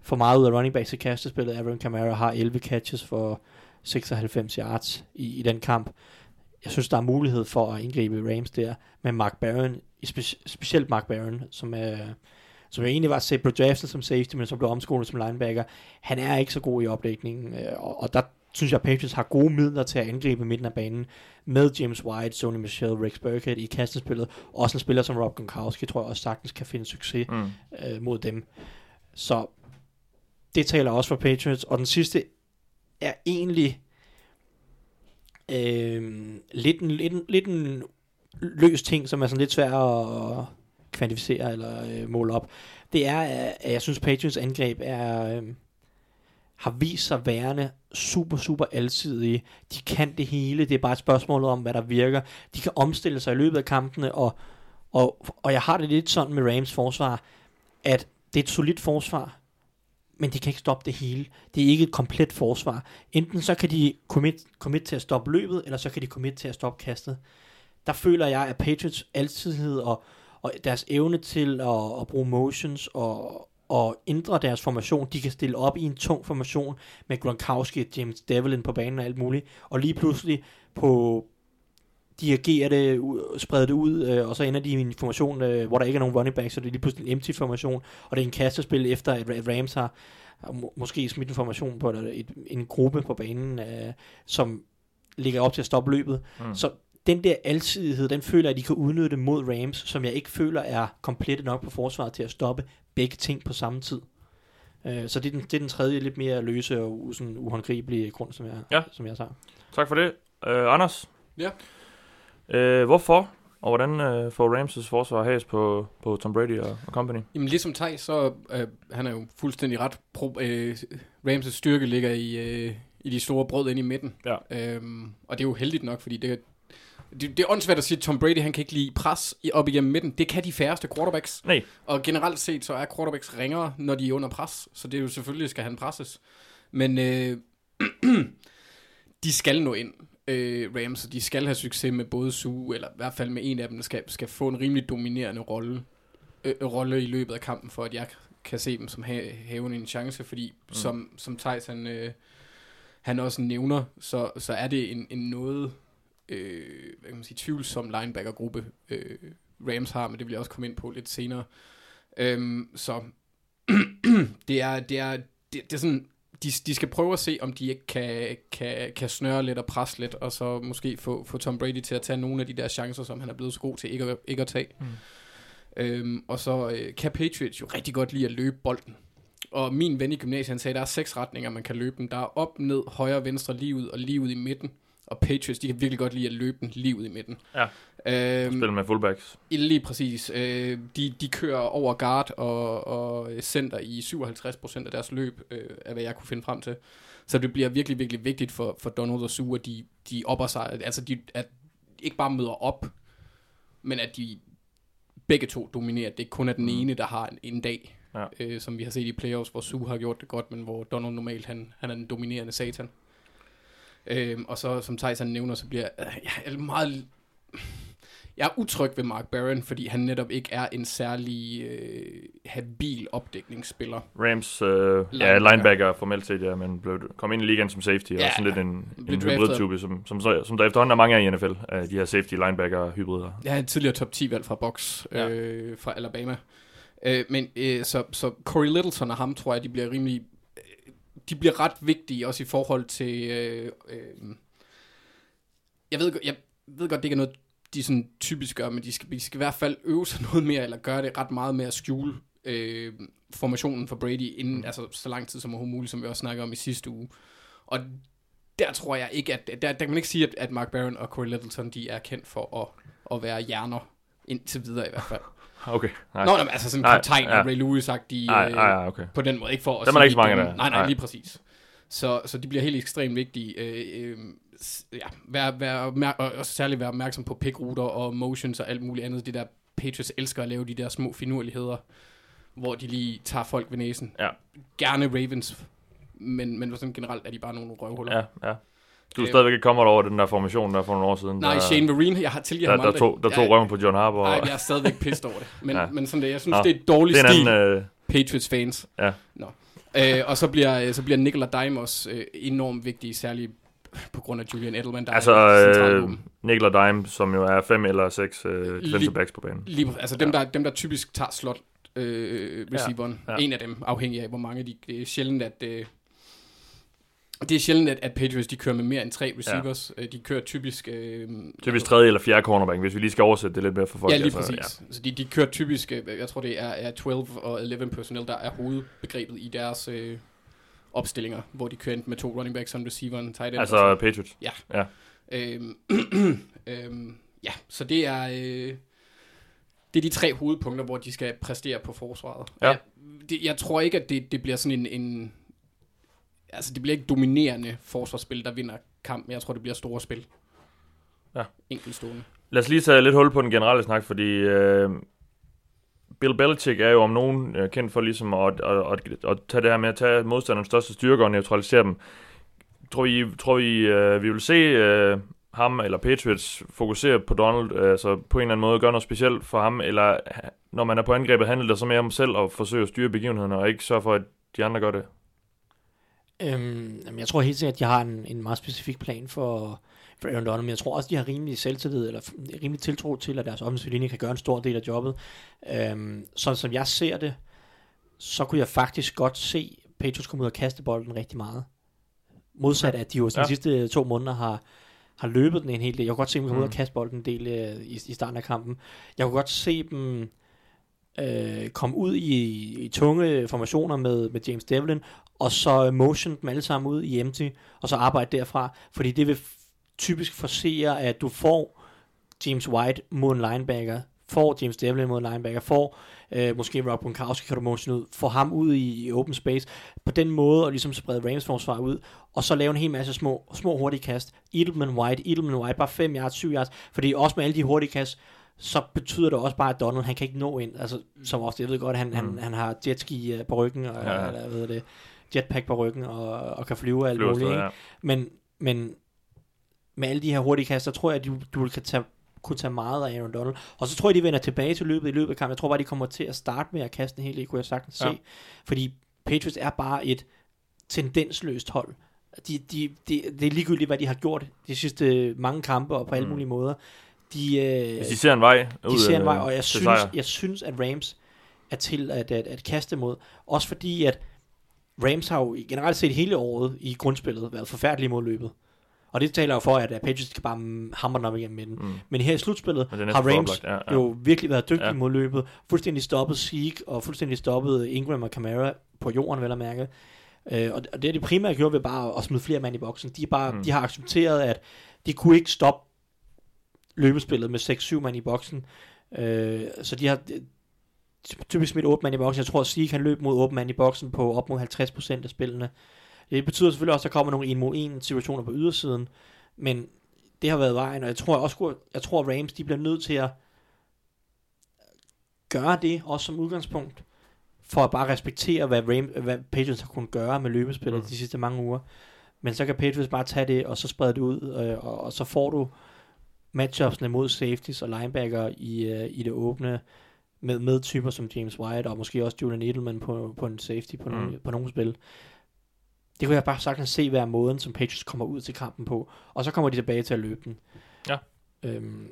få meget ud af running backs i kastespillet. Aaron Kamara har 11 catches for 96 yards i, i den kamp. Jeg synes, der er mulighed for at indgribe Rams der, med Mark Barron, i speci- specielt Mark Barron, som er som jeg egentlig var på draftet som safety, men som blev omskolet som linebacker. Han er ikke så god i opdækningen, øh, og, og der synes jeg, Patriots har gode midler til at angribe midten af banen med James White, Sony Michel, Rex Burkhead i kastespillet. Også en spiller som Rob Gronkowski, tror jeg også sagtens kan finde succes Mm. øh, mod dem. Så det taler også for Patriots. Og den sidste er egentlig øh, lidt, en, lidt, en, lidt en løs ting, som er sådan lidt svær at kvantificere eller øh, måle op. Det er, at jeg synes, Patriots angreb er... Øh, har vist sig værende super, super alsidige. De kan det hele. Det er bare et spørgsmål om, hvad der virker. De kan omstille sig i løbet af kampene, og, og, og jeg har det lidt sådan med Rams forsvar, at det er et solidt forsvar, men de kan ikke stoppe det hele. Det er ikke et komplet forsvar. Enten så kan de commit, commit til at stoppe løbet, eller så kan de commit til at stoppe kastet. Der føler jeg, at Patriots altidhed og, og deres evne til at, at bruge motions og, og ændre deres formation, de kan stille op i en tung formation med Gronkowski, James Devlin på banen og alt muligt, og lige pludselig på dirigere det, u- sprede det ud, øh, og så ender de i en formation, øh, hvor der ikke er nogen running back, så det er lige pludselig en empty formation, og det er en kastespil efter, at Ra- Rams har, har må, måske smidt en formation på et, et, en gruppe på banen, øh, som ligger op til at stoppe løbet. Mm. Så den der alsidighed, den føler jeg, at de kan udnytte mod Rams, som jeg ikke føler er komplet nok på forsvaret til at stoppe begge ting på samme tid. Øh, så det er, den, det er den tredje lidt mere løse og sådan uhåndgribelige grund, som jeg, Ja. som jeg tager. Tak for det. Uh, Anders? Ja. Uh, hvorfor Og hvordan øh, får Ramses forsvar has på, på Tom Brady og, og company? Jamen ligesom Thijs, så øh, han er jo fuldstændig ret. Pro, øh, Ramses styrke ligger i, øh, i de store brød inde i midten. Ja. Øhm, og det er jo heldigt nok, fordi det, det, det er åndssvært at sige, at Tom Brady han kan ikke lide pres i, op igennem midten. Det kan de færreste quarterbacks. Nej. Og generelt set, så er quarterbacks ringere, når de er under pres. Så det er jo selvfølgelig, skal han presses. Men øh, (clears throat) de skal nå ind, øh, Rams, og de skal have succes med både Sue, eller i hvert fald med en af dem, der skal, skal få en rimelig dominerende rolle, øh, rolle i løbet af kampen, for at jeg kan se dem som ha- havende en chance, fordi mm. som, som Thijs han, øh, han også nævner, så, så er det en, en noget øh, hvad kan man sige, tvivlsom linebacker-gruppe, øh, Rams har, men det vil jeg også komme ind på lidt senere. Øhm, så (clears throat) det er, det er, det, det er sådan, de, de skal prøve at se, om de ikke kan, kan, kan snøre lidt og presse lidt, og så måske få, få Tom Brady til at tage nogle af de der chancer, som han er blevet så god til ikke at, ikke at tage. Mm. Øhm, og så øh, kan Patriots jo rigtig godt lide at løbe bolden. Og min ven i gymnasiet, han sagde, at der er seks retninger, man kan løbe den. Der er op, ned, højre, venstre, lige ud og lige ud i midten. Og Patriots, de kan virkelig godt lide at løbe den lige ud i midten. Ja. Øhm, Spil med fullbacks. Lige præcis. Øh, de, de kører over guard og, og center i 57% af deres løb, øh, af hvad jeg kunne finde frem til. Så det bliver virkelig, virkelig vigtigt for, for Donald og Sue, at de, de opper sig, altså de, at ikke bare møder op, men at de begge to dominerer. Det ikke kun er den ene, der har en, en dag, Ja. øh, som vi har set i playoffs, hvor Sue har gjort det godt, men hvor Donald normalt, han, han er den dominerende satan. Øhm, og så, som Tyson nævner, så bliver øh, jeg er meget... Jeg er utryg ved Mark Barron, fordi han netop ikke er en særlig øh, habil opdækningsspiller. Rams, øh, ja, Linebacker. linebacker formelt set, ja, men blev, kom ind i ligaen som safety, ja, Ja, og sådan lidt en, en hybridtype, som, som, som der efterhånden er mange af i NFL, af de her safety linebacker hybrider. Jeg er en tidligere top 10 valg fra Box, Ja. øh, fra Alabama. Øh, men øh, så, så Corey Littleton og ham, tror jeg, de bliver rimelig... De bliver ret vigtige, også i forhold til... Øh, øh, jeg, ved, jeg ved godt, det ikke er noget, de sådan typisk gør, men de skal, de skal i hvert fald øve sig (laughs) noget mere, eller gøre det ret meget med at skjule øh, formationen for Brady, inden, altså så lang tid som overhovedet muligt, som vi også snakkede om i sidste uge. Og der tror jeg ikke, at... Der, der kan man ikke sige, at, at Mark Barron og Corey Littleton, de er kendt for at, at være hjerner, indtil videre i hvert fald. Okay, nej. Nå, men altså sådan Nej, kaptajn ja. Ray Lewis sagt de Nej, nej, nej, okay. på den måde ikke for at Dem er der ikke så mange de der. Nej, nej, Nej. lige præcis. Så, så de bliver helt ekstremt vigtige. Øh, øh, ja, vær, vær og, og særligt være opmærksom på pickruter og motions og alt muligt andet. Det der Patriots elsker at lave de der små finurligheder, hvor de lige tager folk ved næsen. Ja. Gerne Ravens, men, men sådan generelt er de bare nogle røvhuller. Ja, ja. Du er Øh, stadigvæk ikke kommet over den der formation, der for nogle år siden. Nej, der, Shane Vereen, jeg har tilgivet der, ham der, aldrig. tog, der tog jeg, røven på John Harbaugh. Nej, jeg er stadigvæk pissed over det. Men, Ja. (laughs) ja. men sådan det, jeg synes, Nå. det er et dårligt stil. anden... Øh, Patriots fans. Ja. Nå. Øh, og så bliver, så bliver Nickel og Dime også øh, enormt vigtige, særligt på grund af Julian Edelman, der altså, er øh. Nickel og Dime, som jo er fem eller seks øh, backs på banen. Lige, altså dem, der, dem, der typisk tager slot øh, receiveren. Ja, Ja, ja. ja. En af dem, afhængig af, hvor mange de... Det er sjældent, at... Øh, det er sjældent, at, at Patriots de kører med mere end tre receivers. Ja. De kører typisk... Øh, Typisk tredje eller fjerde cornerback, hvis vi lige skal oversætte det lidt mere for folk. Ja, lige altså, præcis. Ja. Så de, de kører typisk, øh, jeg tror det er, er 12 og 11 personnel, der er hovedbegrebet i deres øh, opstillinger, hvor de kører enten med to running backs en receiver en tight end. Altså Patriots. Øhm, (clears throat) øhm, ja, så det er, øh, det er de tre hovedpunkter, hvor de skal præstere på forsvaret. Ja. Jeg, det, jeg tror ikke, at det, det bliver sådan en, en... Altså, det bliver ikke dominerende forsvarsspil, der vinder kampen. Jeg tror, det bliver store spil. Ja. Enkeltstående. Lad os lige tage lidt hul på den generelle snak, fordi øh, Bill Belichick er jo om nogen øh, kendt for ligesom at, at, at, at tage det her med at tage modstanderens største styrker og neutralisere dem. Tror I, tror I øh, vi vil se øh, ham eller Patriots fokusere på Donald, altså på en eller anden måde gøre noget specielt for ham, eller øh, når man er på angrebet, handler det så mere om selv at forsøge at styre begivenhederne, og ikke sørge for, at de andre gør det? Øhm, jeg tror helt sikkert, at de har en, en meget specifik plan for, for Aaron Donald, men jeg tror også, de har rimelig selvtillid, eller rimelig tiltro til, at deres offensive linje kan gøre en stor del af jobbet. Øhm, sådan som jeg ser det, så kunne jeg faktisk godt se Patriots komme ud og kaste bolden rigtig meget. Modsat at de jo Ja. de sidste to måneder har, har løbet den en hel del. Jeg kunne godt se dem komme Mm. ud og kaste bolden en del øh, i, i starten af kampen. Jeg kunne godt se dem øh, komme ud i, i tunge formationer med, med James Devlin, og så motion dem alle sammen ud i empty, og så arbejde derfra, fordi det vil typisk forsere, at du får James White mod en linebacker, får James Devlin mod en linebacker, får øh, måske Rob Gronkowski kan du motion ud, får ham ud i, i open space, på den måde, og ligesom sprede Rams forsvar ud, og så lave en hel masse små, små hurtige kast. Edelman White, Edelman White, bare 5 yards, 7 yards, fordi også med alle de hurtige kast, så betyder det også bare, at Donald, han kan ikke nå ind, altså, som også, jeg ved godt, han, mm. han, han har jetski øh, på ryggen, og, Ja. eller, hvad hedder det, jetpack på ryggen, og, og kan flyve og alt muligt, ikke? Men, men med alle de her hurtige kast, så tror jeg, at du, du kan tage, kunne tage meget af Aaron Donald. Og så tror jeg, de vender tilbage til løbet i løbet af kampen. Jeg tror bare, de kommer til at starte med at kaste en hel del, kunne jeg sagtens Ja. se. Fordi Patriots er bare et tendensløst hold. De, de, de, det er ligegyldigt, hvad de har gjort de sidste mange kampe og på alle Mm. mulige måder. De, øh, Hvis de ser en vej ud de ser en øh, vej, og jeg synes, sejr. jeg synes, at Rams er til at, at, at kaste mod. Også fordi, at Rams har jo generelt set hele året i grundspillet været forfærdelige mod løbet. Og det taler jo for, at, at Patriots skal bare hamre den op igennem midten. Mm. Men her i slutspillet har Rams ja, ja. jo virkelig været dygtige Ja. mod løbet. Fuldstændig stoppet Zeke, og fuldstændig stoppet Ingram og Kamara på jorden, vel at mærke. Øh, og, det er det primære gjort ved bare at smide flere mand i boksen. De, bare, mm. de har accepteret, at de kunne ikke stoppe løbespillet med 6-7 mand i boksen. Øh, så de har typisk smidt 8 mand i boksen. Jeg tror, at Zeke kan løbe mod 8 mand i boksen på op mod 50% af spillene. Det betyder selvfølgelig også, at der kommer nogle 1 mod 1 situationer på ydersiden, men det har været vejen, og jeg tror også, jeg tror, at Rams de bliver nødt til at gøre det, også som udgangspunkt, for at bare respektere, hvad, Ram, hvad Patriots har kunnet gøre med løbespillet mm. de sidste mange uger. Men så kan Patriots bare tage det, og så sprede det ud, øh, og, og så får du matchupsene mod safeties og linebacker i, øh, i det åbne, med, med typer som James White, og måske også Julian Edelman på, på en safety på, Mm. nogle, på nogle spil. Det kunne jeg bare sagtens se være måden, som Patriots kommer ud til kampen på. Og så kommer de tilbage til at løbe den. Ja. Øhm,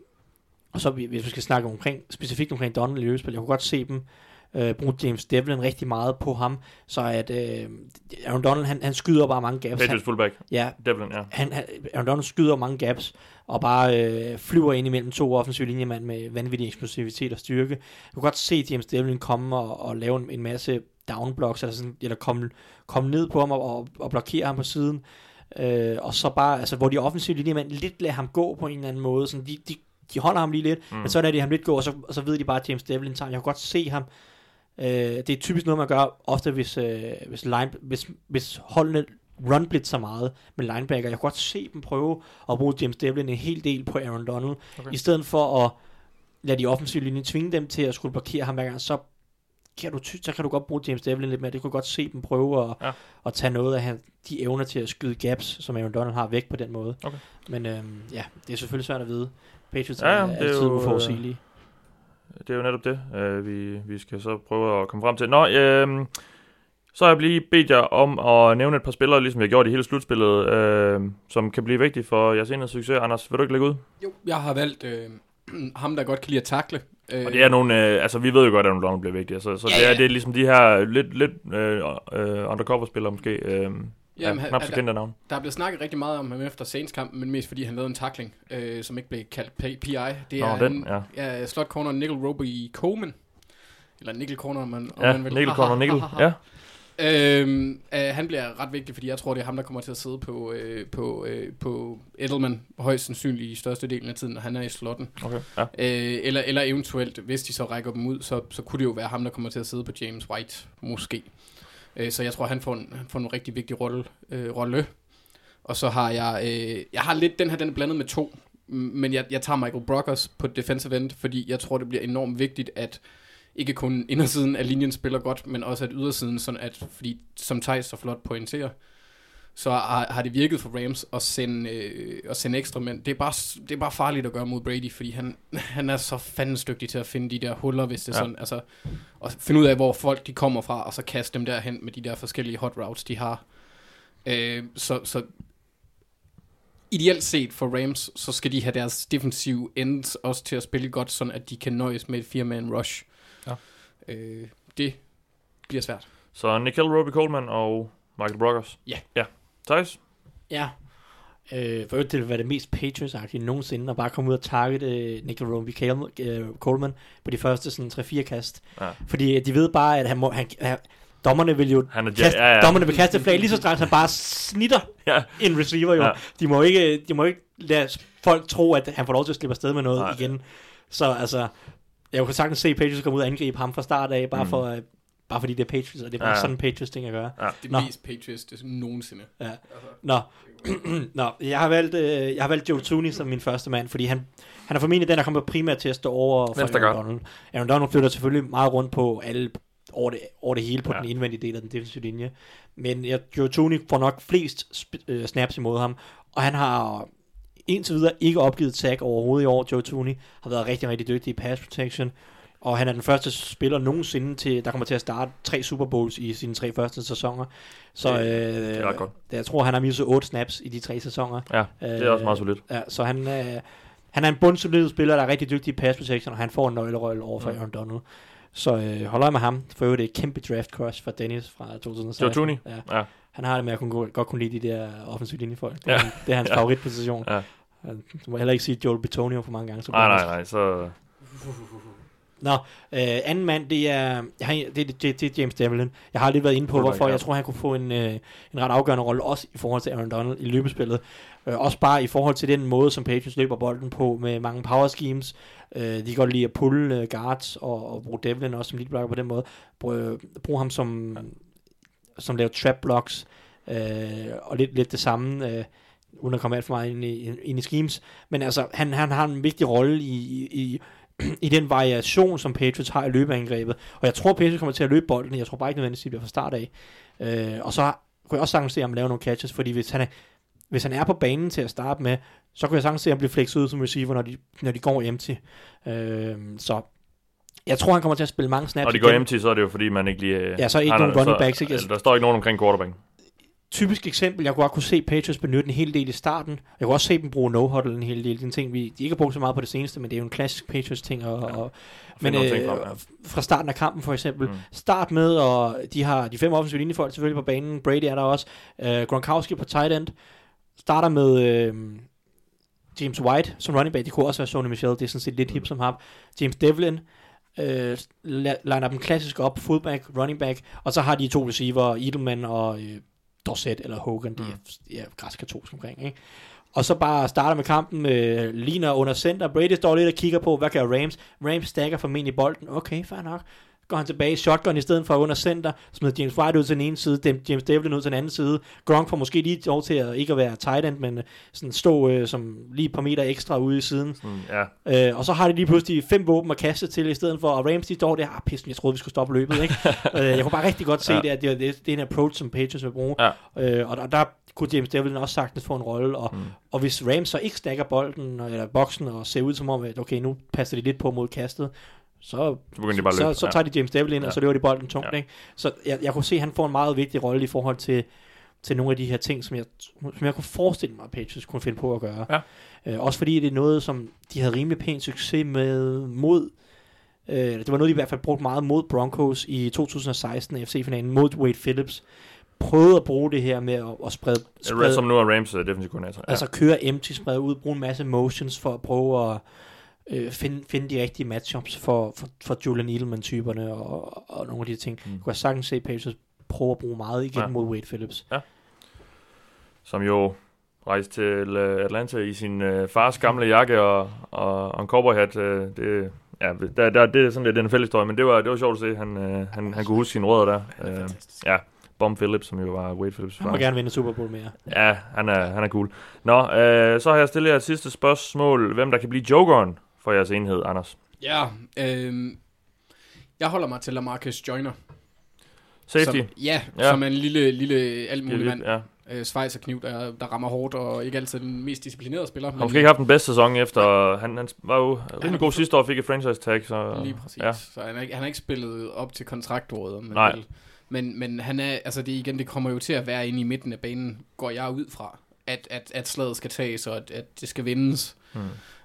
og så hvis vi skal snakke omkring, specifikt omkring Donald i løbespil, jeg kunne godt se dem øh, bruge James Devlin rigtig meget på ham, så at øh, Aaron Donald, han, han skyder bare mange gaps. Patriots fullback, ja, Devlin, ja. han, han, Aaron Donald skyder mange gaps, og bare øh, flyver ind imellem to offensive linjemænd med vanvittig eksplosivitet og styrke. Du kan godt se James Devlin komme og, og lave en, en masse downblocks, eller, sådan, eller komme, komme ned på ham og, og, og blokere ham på siden. Øh, og så bare, altså, hvor de offensive linjemænd lidt lader ham gå på en eller anden måde. Sådan, de, de, de holder ham lige lidt, mm. men så lader de ham lidt gå, og så, og så ved de bare, at James Devlin tager. Jeg kan godt se ham. Øh, det er typisk noget, man gør ofte, hvis, øh, hvis, line, hvis, hvis holdene run blitzer meget med linebacker. Jeg kan godt se dem prøve at bruge James Devlin en hel del på Aaron Donald, Okay. i stedet for at lade de offensive linje tvinge dem til at skulle blokere ham hver gang, så kan du, så kan du godt bruge James Devlin lidt mere. Det kunne godt se dem prøve at, Ja. at tage noget af han, de evner til at skyde gaps, som Aaron Donald har væk på den måde. Okay. Men øhm, ja, det er selvfølgelig svært at vide. Patriots Ja, ja, er altid øh, uforudsigelige. Det er jo netop det, øh, vi, vi skal så prøve at komme frem til. Nå, øh, så har jeg lige bedt jer om at nævne et par spillere, ligesom har gjort i hele slutspillet, øh, som kan blive vigtige for jeres eneste succes. Anders, vil du ikke lægge ud? Jo, jeg har valgt øh, (clears throat) ham, der godt kan lide at takle. Øh, Og det er nogle, øh, altså vi ved jo godt, at Aaron Donald bliver vigtig, så, så Ja, det, er, ja. det er ligesom de her lidt, lidt øh, øh, undercover-spillere måske, øh, Jamen, ja, han- knap så han- kendte navn. Der er blevet snakket rigtig meget om ham efter Saints-kampen, men mest fordi han lavede en tackling, øh, som ikke blev kaldt PI. Det Nå, er den, en, ja. ja, slot corner Nickel Roby Coleman. Eller Nickel corner, man, om Ja, man vil. Nickel Corner Nickel, ja. Øhm, øh, han bliver ret vigtig, fordi jeg tror, det er ham, der kommer til at sidde på, øh, på, øh, på Edelman højst sandsynligt i største delen af tiden, når han er i slotten. Okay, ja. Øh, eller, eller eventuelt, hvis de så rækker dem ud, så, så kunne det jo være ham, der kommer til at sidde på James White, måske. Øh, så jeg tror, han får en, han får en rigtig vigtig rolle. Øh, rolle. Og så har jeg, øh, jeg har lidt, den her, den er blandet med to, men jeg, jeg tager Michael Brockers på defensive end, fordi jeg tror, det bliver enormt vigtigt, at ikke kun indersiden af linjen spiller godt, men også at ydersiden, sådan at, fordi som Thijs så flot pointerer, så har, har det virket for Rams at sende, øh, at sende ekstra mænd. Det er, bare, det er bare farligt at gøre mod Brady, fordi han, (laughs) han er så fandens dygtig til at finde de der huller, hvis det er Ja. sådan, altså, og finde ud af, hvor folk de kommer fra, og så kaste dem derhen med de der forskellige hot routes, de har. Øh, så, så ideelt set for Rams, så skal de have deres defensive ends også til at spille godt, sådan at de kan nøjes med et fire-man rush. Ja. Øh, det bliver svært. Så Nickel Roby Coleman og Michael Brockers. Ja. Ja. Thijs? Ja. Øh, for øvrigt, det være det mest Patriots-agtige nogensinde, at bare komme ud og targete øh, Nickel Roby øh, Coleman på de første sådan 3-4 kast. Ja. Fordi de ved bare, at han må, han, han, dommerne vil jo Han er kaste, ja, ja. dommerne vil kaste flag lige så straks han bare snitter (laughs) Ja. en receiver jo. Ja. De må ikke, de må ikke lade folk tro, at han får lov til at slippe afsted med noget Nej. Igen. Så altså, jeg kunne sagtens se Patriots komme ud og angribe ham fra start af, bare, Mm. for, øh, bare fordi det er Patriots, og det er bare Ja. ja. sådan en Patriots ting at gøre. Det Nå. mest Patriots det er nogensinde. Ja. Altså, Nå, (clears throat) Nå jeg, har valgt, øh, jeg har valgt Joe Tooney som min første mand, fordi han, han er formentlig den, der kommer primært til at stå over for Aaron. Donald. Aaron Donald flytter selvfølgelig meget rundt på alle over det, over det hele på Ja. ja. den indvendige del af den defensive linje. Men jeg, Joe Tooney får nok flest sp- øh, snaps imod ham, og han har indtil videre ikke opgivet tag overhovedet i år. Joe Tooney har været rigtig, rigtig dygtig i pass protection, og han er den første spiller nogensinde, til, der kommer til at starte tre Super Bowls i sine tre første sæsoner. Så øh, det er godt. jeg tror, han har misset otte snaps i de tre sæsoner. Ja, det er også meget solidt. Ja, så han, øh, han er en bundsolid spiller, der er rigtig dygtig i pass protection, og han får en nøglerolle over for Mm. Aaron Donald. Så øh, hold øje med ham. For øvrigt et kæmpe draft crush for Dennis fra 2016. Joe Tooney? Ja. Ja. Han har det med at kunne gå, godt kunne lide de der offensive linjefolk. Det er, Ja. ja. det er hans (laughs) Ja. favoritposition. Ja. Du må heller ikke sige Joel Betonio for mange gange. Så Nej, nej, nej, så... Nå, øh, anden mand, det er, jeg har, det, det, det, er James Devlin. Jeg har lidt været inde på, hvorfor jeg tror, han kunne få en, øh, en ret afgørende rolle, også i forhold til Aaron Donald i løbespillet. Øh, også bare i forhold til den måde, som Patriots løber bolden på, med mange power schemes. Øh, de kan godt lide at pulle øh, guards, og, og bruge Devlin også som lead blocker på den måde. Brug, øh, brug ham som, som laver trap blocks, øh, og lidt, lidt det samme, øh, uden at komme alt for meget ind i, ind i schemes. Men altså, han, han har en vigtig rolle i, i, i den variation, som Patriots har i løbeangrebet. Og jeg tror, Patriots kommer til at løbe bolden. Jeg tror bare ikke nødvendigvis, det bliver fra start af. Øh, og så kunne jeg også sagtens se ham lave nogle catches, fordi hvis han, er, hvis han er på banen til at starte med, så kunne jeg sagtens se ham blive flexet ud som receiver, når de, når de går empty. Øh, så jeg tror, han kommer til at spille mange snaps. Når de går igen. empty, så er det jo fordi, man ikke lige... øh, Ja, så er ikke nogen running backs, ikke? altså, Der står ikke nogen omkring quarterback. Typisk eksempel, jeg kunne godt kunne se Patriots benytte en hel del i starten. Jeg kunne også se dem bruge no-huddle en hel del. Det er en ting, vi de ikke har brugt så meget på det seneste, men det er jo en klassisk Patriots ting. Og, og, men ting øh, ja. fra starten af kampen for eksempel. Mm. Mm. Start med, og de har de fem offensive linjefolk selvfølgelig på banen. Brady er der også. Uh, Gronkowski på tight end. Starter med uh, James White som running back. Det kunne også være Sony Michel. Det er sådan set lidt hip som ham. James Devlin. Uh, liner dem klassisk op. Fullback, running back. Og så har de to receiver, Edelman og uh, Dorset eller Hogan. Det er ja, græskatolsk omkring. Ikke? Og så bare starter med kampen med Lina under center. Brady står lidt og kigger på, hvad gør Rams? Rams stacker formentlig bolden. Okay, fair nok. Går han tilbage i shotgun i stedet for under center. Smider James White ud til den ene side, dem- James Devlin ud til den anden side. Gronk får måske lige lov til at ikke at være tight end, men øh, sådan stå øh, som lige et par meter ekstra ude i siden. Sådan, ja, Øh, og så har de lige pludselig fem våben at kaste til i stedet for, og Rams de står der, ah pisse, jeg troede vi skulle stoppe løbet, ikke? (laughs) øh, jeg kunne bare rigtig godt se Ja. det, at det, det, det er en approach, som Patriots vil bruge. Ja. Øh, og der, der kunne James Devlin også sagtens få en rolle, og, Mm. mm. og hvis Rams så ikke stakker bolden, og- eller boksen, og ser ud som om, at okay, nu passer de lidt på mod kastet, så, så de bare så, løbe. så ja. tager de James Devlin, Ja. og så løber de bolden tungt. Ja. Ikke? Så jeg, jeg kunne se, at han får en meget vigtig rolle i forhold til, til nogle af de her ting, som jeg, som jeg kunne forestille mig, at Patriots kunne finde på at gøre. Ja. Øh, også fordi det er noget, som de havde rimelig pæn succes med mod Øh, det var noget, de i hvert fald brugte meget mod Broncos i 2016 FC-finalen mod Wade Phillips. Prøvede at bruge det her med at, at sprede, sprede Som nu er Rams uh, defensive koordinator. Ja. altså køre empty, sprede ud, bruge en masse motions for at prøve at øh, finde, finde de rigtige matchups for, for, for Julian Edelman-typerne og, og nogle af de ting. Mm. Jeg kunne sagtens se Patriots prøve at bruge meget igen Ja. ja. mod Wade Phillips. som jo rejste til øh, Atlanta i sin øh, fars gamle jakke og, og, og en cowboyhat. Øh, det, ja, der, der, det er sådan lidt en fælles historie, men det var, det var sjovt at se. Han, øh, han, han kunne huske sine rødder der. Øh, ja, Bom Phillips, som jo var Wade Phillips Han må gerne vinde Super Bowl mere. Ja, han er, han er cool. Nå, øh, så har jeg stillet jer et sidste spørgsmål. Hvem der kan blive jokeren for jeres enhed, Anders? Ja, øh, jeg holder mig til Lamarcus Joyner. Safety. Som, ja, Ja. ja, som er en lille, lille alt mulig mand. Ja. Øh, Schweizerkniv, der, der rammer hårdt, og ikke altid den mest disciplinerede spiller. Han har måske ikke haft den bedste sæson efter... Han, han var jo rimelig har god sidste år, fik et franchise tag, så... Lige præcis. Ja. Ja. Så han har, ikke, han har ikke spillet op til kontraktåret. Men, Nej. vel- men, men han er, altså det igen, det kommer jo til at være inde i midten af banen, går jeg ud fra, at, at, at slaget skal tages, og at, at det skal vindes. Hmm.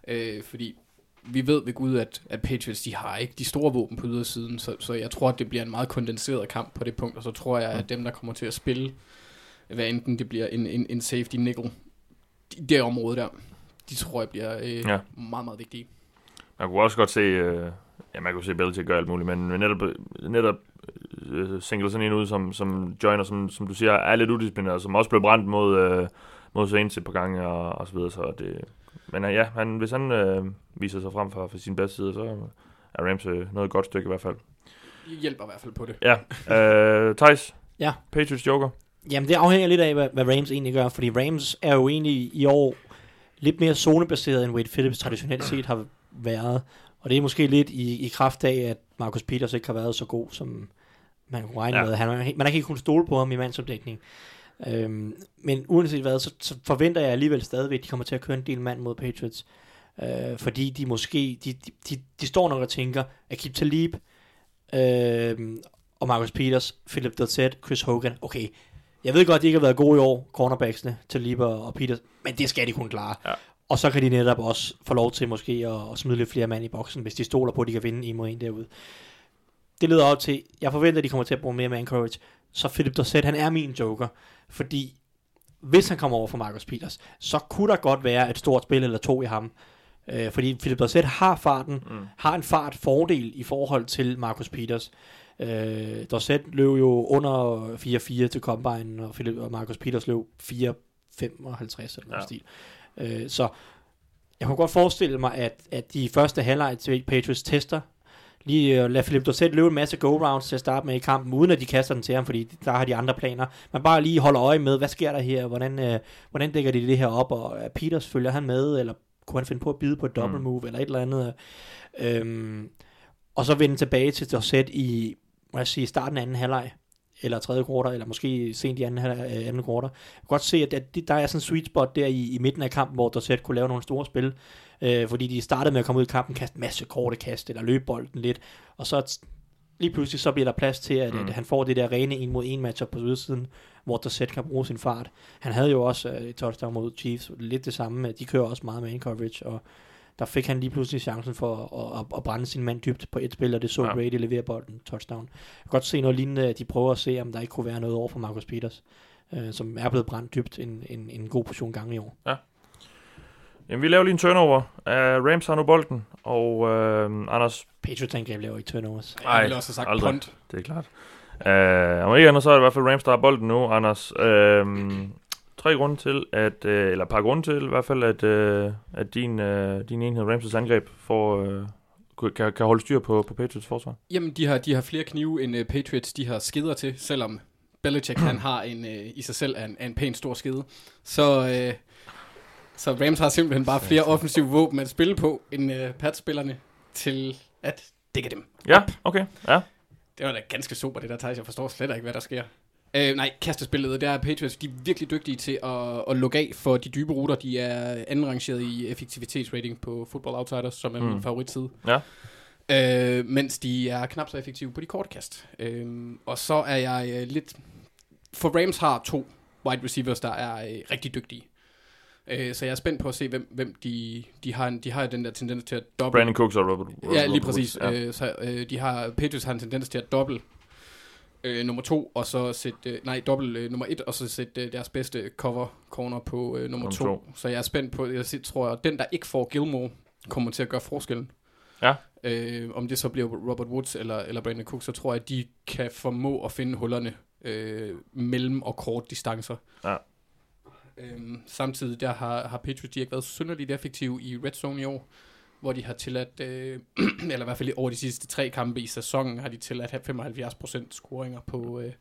Øh, fordi vi ved ved Gud, at, at Patriots, de har ikke de store våben på ydersiden, så, så jeg tror, at det bliver en meget kondenseret kamp på det punkt, og så tror jeg, at dem, der kommer til at spille, hvad enten det bliver en, en, en safety nickel, de, det område der, de tror jeg bliver øh, Ja. meget, meget vigtige. Man kunne også godt se... Øh, ja, man kunne se Belichick gøre alt muligt, men men netop, netop øh, single sådan en ud, som, som joiner, som, som du siger, er lidt udisciplineret, som også blev brændt mod, øh, mod Saints et par gange og, og så videre. Så det, men øh, ja, han, hvis han øh, viser sig frem for, for sin bedste side, så er Rams øh, noget godt stykke i hvert fald. Hjælper i hvert fald på det. Ja, øh, (laughs) Thijs? Ja. Patriots Joker? Jamen, det afhænger lidt af, hvad, hvad Rams egentlig gør, fordi Rams er jo egentlig i år lidt mere zonebaseret, end Wade Phillips traditionelt set har været. Og det er måske lidt i, i kraft af, at Marcus Peters ikke har været så god, som man kunne regne Ja. med. Han, man har ikke kunnet stole på ham i mandsopdækning. Øhm, men uanset hvad, så, så forventer jeg alligevel stadigvæk, at de kommer til at køre en del mand mod Patriots. Øh, fordi de måske, de, de, de, de står nok og tænker, Akib Talib, øh, og Marcus Peters, Philip Dorsett, Chris Hogan, okay, jeg ved godt, de ikke har været gode i år, cornerbacksene, Talib og og Peters, men det skal de kunne klare. Ja. Og så kan de netop også få lov til måske at, at smide lidt flere mand i boksen, hvis de stoler på, at de kan vinde en mod en derude. Det leder op til, jeg forventer, at de kommer til at bruge mere man coverage. Så Philip Dorsett, han er min joker, fordi hvis han kommer over for Marcus Peters, så kunne der godt være et stort spil eller to i ham. Øh, fordi Philip Dorsett har farten, mm. har en fart fordel i forhold til Marcus Peters. Øh, Dorsett løb jo under 4-4 til Combine, og, Philip, og Marcus Peters løb 4-55 eller noget ja. stil. Øh, så jeg kunne godt forestille mig, at, at de første halvleg til Patriots tester, lige uh, lade Philip Dorsett løbe en masse go-rounds til at starte med i kampen, uden at de kaster den til ham, fordi der har de andre planer. Man bare lige holder øje med, hvad sker der her, hvordan, uh, hvordan dækker de det her op, og uh, Peters følger han med, eller kunne han finde på at bide på et double Mm. move, eller et eller andet. Øhm, og så vende tilbage til Dorsett i, må jeg sige, starten af anden halvleg, eller tredje quarter, eller måske sent i anden, øh, anden quarter. Jeg kan godt se, at der, er sådan en sweet spot der i, i midten af kampen, hvor Dorsett kunne lave nogle store spil, øh, fordi de startede med at komme ud i kampen, kaste masse korte kast, eller løbe bolden lidt, og så lige pludselig så bliver der plads til, at, Mm. at han får det der rene en mod en matchup på ydersiden, hvor Dorsett kan bruge sin fart. Han havde jo også øh, et touchdown mod Chiefs, lidt det samme, de kører også meget man coverage, og der fik han lige pludselig chancen for at, at, at brænde sin mand dybt på et spil, og det så Ja. ja. Brady levere bolden touchdown. Jeg kan godt se noget lignende, at de prøver at se, om der ikke kunne være noget over for Marcus Peters, øh, som er blevet brændt dybt en, en, en god portion gange i år. Jamen, vi laver lige en turnover. Uh, Rams har nu bolden, og uh, Anders, Patriots angreb laver ikke turnovers. Jeg ville også have sagt aldrig. punt. det er klart. Uh, om ikke andet, så er det i hvert fald Rams, der har bolden nu, Anders. Uh, tre grunde til, at, uh, eller et par grunde til i hvert fald, at, uh, at din, uh, din enhed Rams' angreb får, uh, kan, kan holde styr på, på Patriots forsvar. Jamen, de har, de har flere knive, end uh, Patriots de har skider til, selvom Belichick han (clears throat) har en, uh, i sig selv en, en pæn stor skide. Så, uh, så Rams har simpelthen bare flere offensive våben at spille på, end uh, Pats-spillerne til at dække dem. Ja, okay. Ja. Det var da ganske super, det der, Thijs. Jeg forstår slet ikke, hvad der sker. Øh, nej, kastespillet, der er Patriots, de er virkelig dygtige til at, at lukke af for de dybe ruter. De er andenrangeret i effektivitetsrating på Football Outsiders, som er mm. Mm. min favoritside. Ja. Øh, mens de er knap så effektive på de korte kast. Øh, og så er jeg øh, lidt... For Rams har to wide receivers, der er øh, rigtig dygtige. Øh, så jeg er spændt på at se, hvem, hvem de, de har. En, de har den der tendens til at dobbelt... Brandon Cooks og Robert, Robert Ja, lige præcis. Ja. Øh, så øh, de har, Patriots har en tendens til at dobbelt øh, nummer to, og så sætte, øh, nej, dobbelt øh, nummer et, og så sætte øh, deres bedste cover corner på øh, nummer, to. to. Så jeg er spændt på, jeg tror, at den, der ikke får Gilmore, kommer til at gøre forskellen. Ja. Øh, om det så bliver Robert Woods eller, eller Brandon Cook, så tror jeg, at de kan formå at finde hullerne øh, mellem og kort distancer. Ja. Øhm, samtidig der har, har Patriots de ikke været synderligt effektive i red zone i år, hvor de har tilladt, øh, (clears throat) eller i hvert fald over de sidste tre kampe i sæsonen, har de tilladt 75% scoringer på, øh,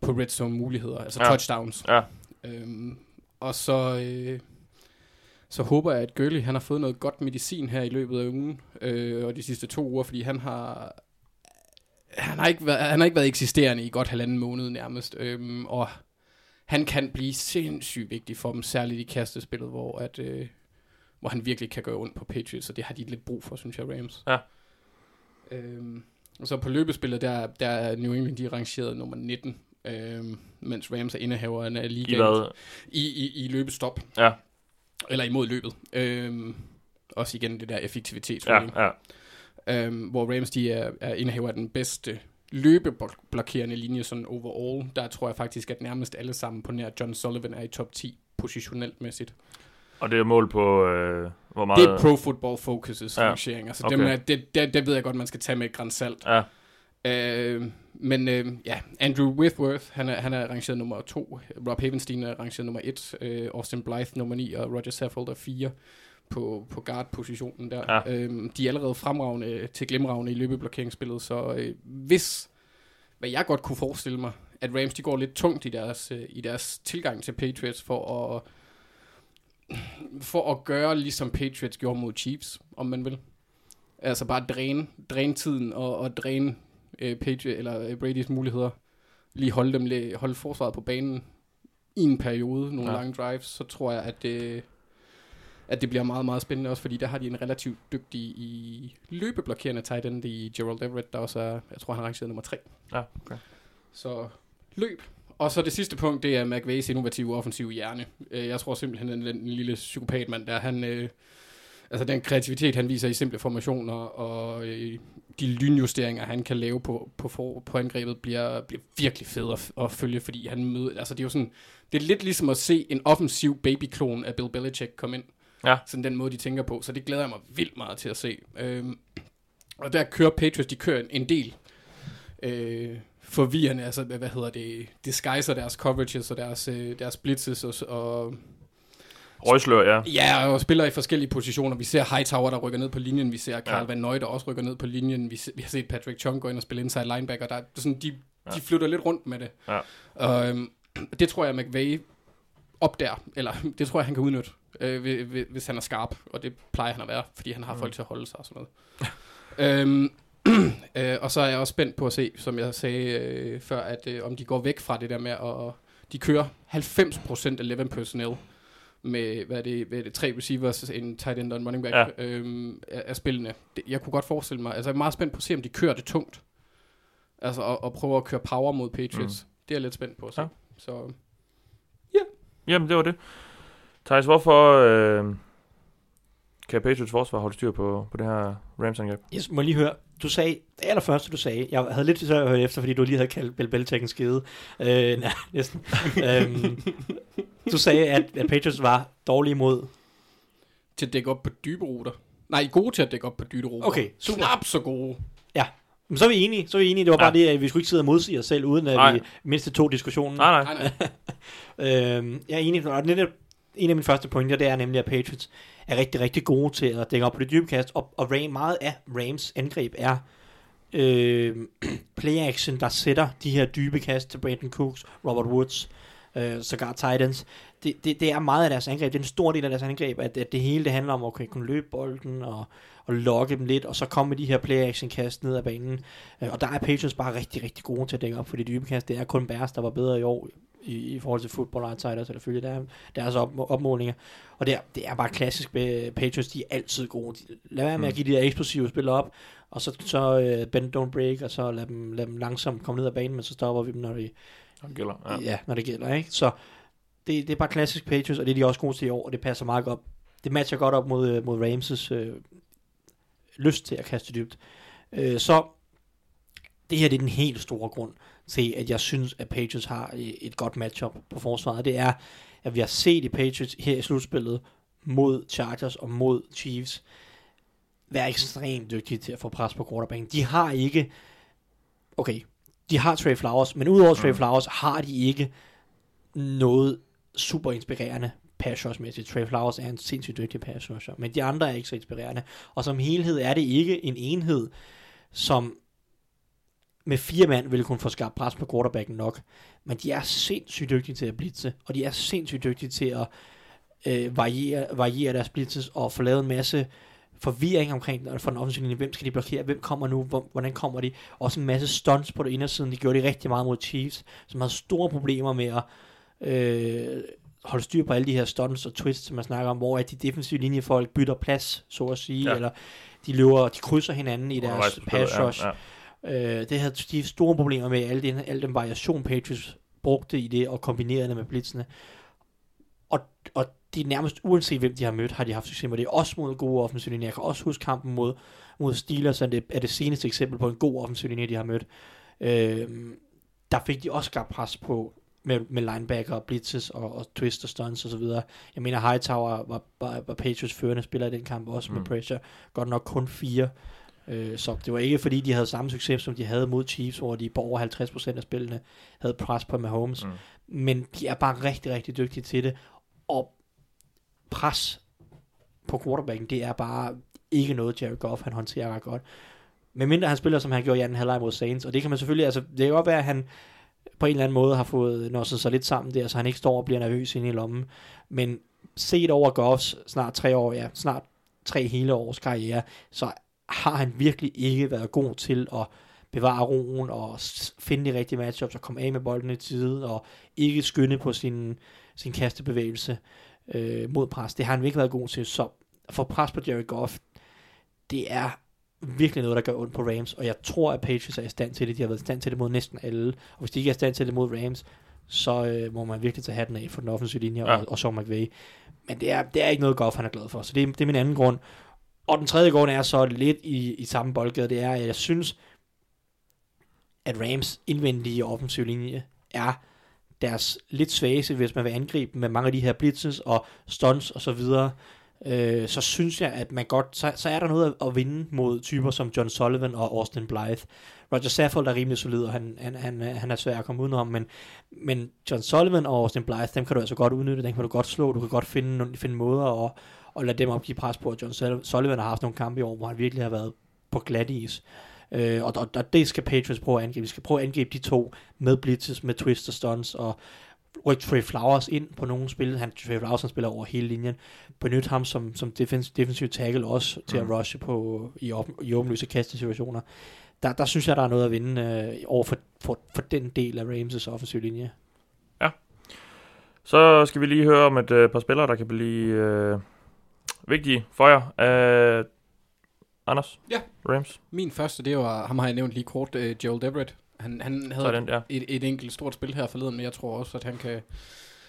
på red zone muligheder, altså ja. touchdowns. Ja. Øhm, og så, øh, så håber jeg, at Gurley han har fået noget godt medicin her i løbet af ugen, øh, og de sidste to uger, fordi han har, han har, ikke været, han har ikke været eksisterende i godt halvanden måned nærmest, øhm, og han kan blive sindssygt vigtig for dem, særligt i kastespillet, hvor, at, øh, hvor han virkelig kan gøre ondt på Patriots, og det har de lidt brug for, synes jeg, Rams. Ja. Øhm, og så på løbespillet, der, der er New England, de er rangeret nummer 19, øhm, mens Rams er indehaverne af I ligaen hvad? i, i, i løbestop. Ja. Eller imod løbet. Øhm, også igen det der effektivitet. Ja, ja. Øhm, hvor Rams de er, er indehaver af den bedste løbeblokerende linje sådan overall. Der tror jeg faktisk, at nærmest alle sammen på nær John Sullivan er i top 10 positionelt mæssigt. Og det er mål på, øh, hvor meget... Det er Pro Football Focuses Ja, ja. rangeringer, så okay. dem er, det, det, det ved jeg godt, man skal tage med et græns salt. Ja, Øh, men øh, ja, Andrew Whitworth, han er, han er rangeret nummer to. Rob Havenstein er rangeret nummer et. Øh, Austin Blythe nummer 9, og Roger Saffold er 4 på, på guard-positionen der. Ja. Øhm, de er allerede fremragende til glimragende i løbeblokeringsspillet, så øh, hvis, hvad jeg godt kunne forestille mig, at Rams de går lidt tungt i deres, øh, i deres tilgang til Patriots for at, for at gøre ligesom Patriots gjorde mod Chiefs, om man vil. Altså bare dræne, dræne tiden og, og dræne øh, Patriot, eller øh, Brady's muligheder. Lige holde, dem, holde forsvaret på banen i en periode, nogle Ja. lange drives, så tror jeg, at det, at det bliver meget, meget spændende også, fordi der har de en relativt dygtig i løbeblokerende tight end i Gerald Everett, der også er, jeg tror, han er rangeret nummer 3. Ja, okay. Så løb. Og så det sidste punkt, det er McVays innovative offensive hjerne. Øh, Jeg tror simpelthen, at den lille psykopatmand der, han, øh, altså den kreativitet, han viser i simple formationer, og øh, de lynjusteringer, han kan lave på, på, for, på angrebet, bliver, bliver virkelig fed at, at følge, fordi han møder, altså det er jo sådan, det er lidt ligesom at se en offensiv babyklon af Bill Belichick komme ind. Ja. Sådan den måde, de tænker på. Så det glæder jeg mig vildt meget til at se. Øhm, og der kører Patriots, de kører en, del øh, forvirrende, altså hvad, hedder det, disguiser deres coverages og deres, øh, deres blitzes og, og Røgslør, ja. Ja, og spiller i forskellige positioner. Vi ser Hightower, der rykker ned på linjen. Vi ser Carl Ja. Van Nøy, der også rykker ned på linjen. Vi, se, vi har set Patrick Chung gå ind og spille inside linebacker. Der, er sådan, de, ja. de flytter lidt rundt med det. Ja. Og, øhm, det tror jeg, McVay opdager, eller det tror jeg, han kan udnytte, øh, hvi- hvi- hvis han er skarp. Og det plejer han at være, fordi han har mm. folk til at holde sig og sådan noget. (laughs) øhm, (clears throat) øh, og så er jeg også spændt på at se, som jeg sagde øh, før, at øh, om de går væk fra det der med at... De kører 90% 11 personnel med, hvad er det, hvad er det, tre receivers, en tight end og en running back Ja. ja. øhm, af, af spillene. Det, jeg kunne godt forestille mig, altså jeg er meget spændt på at se, om de kører det tungt. Altså, og, og prøver at køre power mod Patriots. Mm. Det er jeg lidt spændt på at se. Ja. Ja. Så Jamen, det var det. Thijs, hvorfor øh, kan Patriots forsvar holde styr på, på det her Rams-angreb? Jeg må lige høre, du sagde, det allerførste du sagde, jeg havde lidt til at høre efter, fordi du lige havde kaldt Bill Belichick en skide. Øh, (laughs) nej, næsten. øhm, du sagde, at, at Patriots var dårlige mod. til at dække op på dybe ruter. Nej, gode til at dække op på dybe ruter. Okay, super. Knap så gode. Ja, men så er vi enige, så er vi enige. Det var bare Ja. det, at vi skulle ikke sidde og modsige os selv, uden at Nej. vi mindste to diskussionen. Nej, nej. Nej, nej. (laughs) Øhm, jeg er enig, og netop en af mine første pointer, det er nemlig, at Patriots er rigtig, rigtig gode til at dække op på det dybe kast, og, og Ram, meget af Rams angreb er øh, (clears throat) play action, der sætter de her dybe kast til Brandon Cooks, Robert Woods, øh, sågar Titans. Det, det, det er meget af deres angreb, det er en stor del af deres angreb, at, at det hele det handler om at kunne løbe bolden og, og lokke dem lidt, og så komme med de her play action kast ned ad banen. Øh, og der er Patriots bare rigtig, rigtig gode til at dække op for de dybe kast. Det er kun Bears, der var bedre i år i, i forhold til Football Outsiders, eller følge der, deres op, opmålinger. Og det er, det er bare klassisk med Patriots, de er altid gode. De, lad være med at give de der eksplosive spillere op, og så, så uh, bend don't break, og så lad dem, lad dem langsomt komme ned ad banen, men så stopper vi dem, når, de, Det gælder. Ja. ja, når det gælder. Ikke? Så det, det er bare klassisk Patriots, og det er de også gode til i år, og det passer meget godt. Det matcher godt op mod, øh, mod Ramses øh, lyst til at kaste dybt. Øh, så det her det er den helt store grund til, at jeg synes, at Patriots har et et godt matchup på forsvaret. Det er, at vi har set i Patriots her i slutspillet mod Chargers og mod Chiefs være ekstremt dygtige til at få pres på quarterbacken. De har ikke, okay, de har Trey Flowers, men udover Trey Mm. Flowers har de ikke noget super inspirerende pass rush-mæssigt. Trey Flowers er en sindssygt dygtig pass rusher, men de andre er ikke så inspirerende. Og som helhed er det ikke en enhed, som med fire mand ville kunne få skabt pres på quarterbacken nok. Men de er sindssygt dygtige til at blitse, og de er sindssygt dygtige til at øh, variere, variere deres blitzes og få lavet en masse forvirring omkring for den offensive linje. Hvem skal de blokere? Hvem kommer nu? Hvordan kommer de? Også en masse stunts på det indersiden. De gjorde det rigtig meget mod Chiefs, som havde store problemer med at øh, holde styr på alle de her stunts og twists, som man snakker om, hvor at de defensive linjefolk bytter plads, så at sige, Ja. eller de løber, de krydser hinanden i deres spillet, pass rush. Ja, ja. Øh, det havde de store problemer med al den, al den variation, Patriots brugte i det, og kombinerede det med blitzene. Og, og det er nærmest uanset hvem de har mødt, har de haft succes med det. Også mod gode offensive linjer. Jeg kan også huske kampen mod, mod Steelers, er det, er det seneste eksempel på en god offensive linje, de har mødt. Øh, der fik de også skabt pres på med, med linebacker, blitzes og, og twist og stunts osv. Jeg mener, Hightower var, var, var Patriots førende spiller i den kamp, også mm. med pressure. Godt nok kun fire Øh, så det var ikke fordi, de havde samme succes, som de havde mod Chiefs, hvor de på over 50% af spillene havde pres på Mahomes. Mm. Men de er bare rigtig, rigtig dygtige til det. Og pres på quarterbacken, det er bare ikke noget, Jared Goff han håndterer ret godt. Men mindre han spiller, som han gjorde i anden halvleg mod Saints. Og det kan man selvfølgelig, altså det kan godt være, at han på en eller anden måde har fået nosset sig lidt sammen der, så han ikke står og bliver nervøs inde i lommen. Men set over Goffs snart tre år, ja, snart tre hele års karriere, så har han virkelig ikke været god til at bevare roen og finde de rigtige matchups og komme af med bolden i tide og ikke skynde på sin, sin kastebevægelse øh, mod pres. Det har han virkelig været god til. Så for pres på Jerry Goff, det er virkelig noget, der gør ondt på Rams, og jeg tror, at Patriots er i stand til det. De har været i stand til det mod næsten alle, og hvis de ikke er i stand til det mod Rams, så øh, må man virkelig tage hatten af for den offensive linje Ja. og, og Sean McVay. Men det er, det er ikke noget Goff, han er glad for, så det, er- det er min anden grund. Og den tredje grund er så lidt i, i samme boldgade, det er, at jeg synes, at Rams indvendige offensive linje er deres lidt svageste, hvis man vil angribe med mange af de her blitzes og stunts og så videre, øh, så synes jeg, at man godt, så, så er der noget at, at vinde mod typer som John Sullivan og Austin Blythe. Roger Saffold er rimelig solid, og han, han, han, han er svær at komme udenom, men, men John Sullivan og Austin Blythe, dem kan du altså godt udnytte, dem kan du godt slå, du kan godt finde, finde måder at, at lade dem opgive pres på, og John Sullivan har haft nogle kampe i år, hvor han virkelig har været på glat is. Øh, og, og, og det skal Patriots prøve at angribe. De skal prøve at angribe de to med blitzes, med twist og stunts, og rykke Trey Flowers ind på nogle spil. Han, Trey Flowers han spiller over hele linjen. Benyt ham som, som defens, defensiv tackle også til at Mm. rushe på, i, åben, i åbenlyse kastesituationer. Der, der synes jeg, der er noget at vinde øh, over for, for, for den del af Rams' offensiv linje. Så skal vi lige høre om et øh, par spillere, der kan blive øh, vigtige for jer. Øh, Anders? Ja. Rams? Min første, det var, ham har jeg nævnt lige kort, uh, Joel Deverett. Han, han havde den der. et, et enkelt stort spil her forleden, men jeg tror også, at han kan,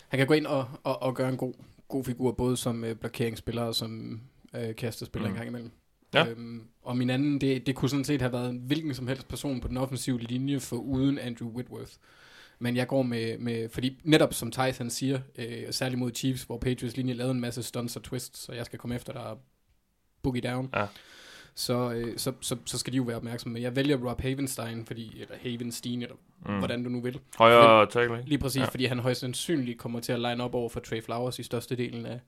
han kan gå ind og, og, og gøre en god, god figur, både som uh, blokeringsspiller og som uh, kastespiller Mm. en gang imellem. Ja. Øhm, og min anden, det, det kunne sådan set have været en hvilken som helst person på den offensive linje for uden Andrew Whitworth. Men jeg går med, med fordi netop som Thijs han siger, øh, særligt mod Chiefs, hvor Patriots linje lavede en masse stunts og twists, så jeg skal komme efter der boogie down. Ja. Så, øh, så, så, så skal de jo være opmærksomme. Jeg vælger Rob Havenstein, fordi, eller Havenstein, eller mm. hvordan du nu vil. Højre tackle? Lige præcis, Ja. fordi han højst sandsynligt kommer til at line op over for Trey Flowers i størstedelen af,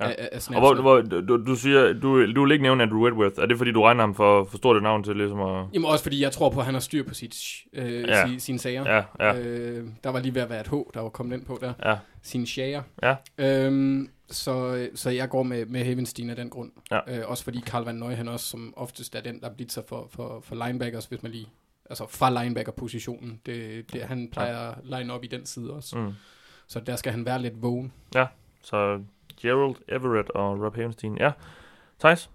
Ja. af, af Og hvor, hvor, du, du siger, du, du vil ikke nævne Andrew Whitworth. Er det fordi, du regner ham for, for stort et navn til ligesom at... Jamen også fordi jeg tror på, at han har styr på sit, øh, ja. si, sine sager. Ja, ja, Øh, der var lige ved at være et H, der var kommet ind på der. ja. Sine sager. Ja. Øhm, så, så jeg går med, med Havenstein af den grund. Ja. Øh, også fordi Carl Van Nøy, han også som oftest er den, der blitzer for, for, for linebackers, hvis man lige... Altså fra linebacker-positionen. Det, det, han plejer at line op i den side også. Mm. Så der skal han være lidt vågen. Så Gerald Everett og Rob Havenstein. Ja. Thijs?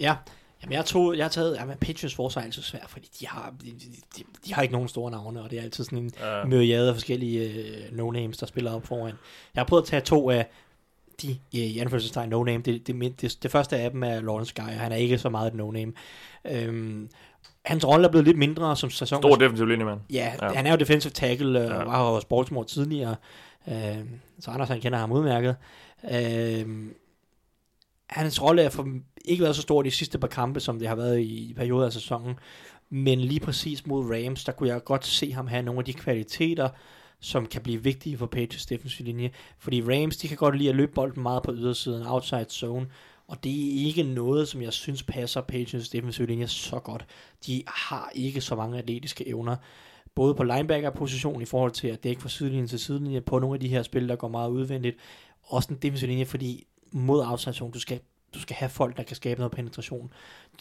Ja, jamen jeg, tog, jeg har taget, jamen Patriots forsvar er altid svært, fordi de har, de, de, de, har ikke nogen store navne, og det er altid sådan en Uh, myriade af forskellige øh, no-names, der spiller op foran. Jeg har prøvet at tage to af de, øh, i anførselstegn, no-name. Det, det, det, det, det første af dem er Lawrence Guy, og han er ikke så meget et no-name. Øhm, hans rolle er blevet lidt mindre som sæson. stor defensiv linjemand. Ja, Ja. han er jo defensive tackle, og Ja. ja. var hos Baltimore tidligere, øh, så Anders han kender ham udmærket. Øh, hans rolle er for, ikke været så stor de sidste par kampe, som det har været i, i perioder af sæsonen, men lige præcis mod Rams, der kunne jeg godt se ham have nogle af de kvaliteter, som kan blive vigtige for Patriots defensive linje. Fordi Rams, de kan godt lide at løbe bolden meget på ydersiden, outside zone, og det er ikke noget, som jeg synes passer Patriots defensive linje så godt. De har ikke så mange atletiske evner både på linebacker-position i forhold til at dække fra sidelinje til sidelinje på nogle af de her spil, der går meget udvendigt. Også den defensive linje, fordi mod outside zone, du skal, du skal have folk, der kan skabe noget penetration.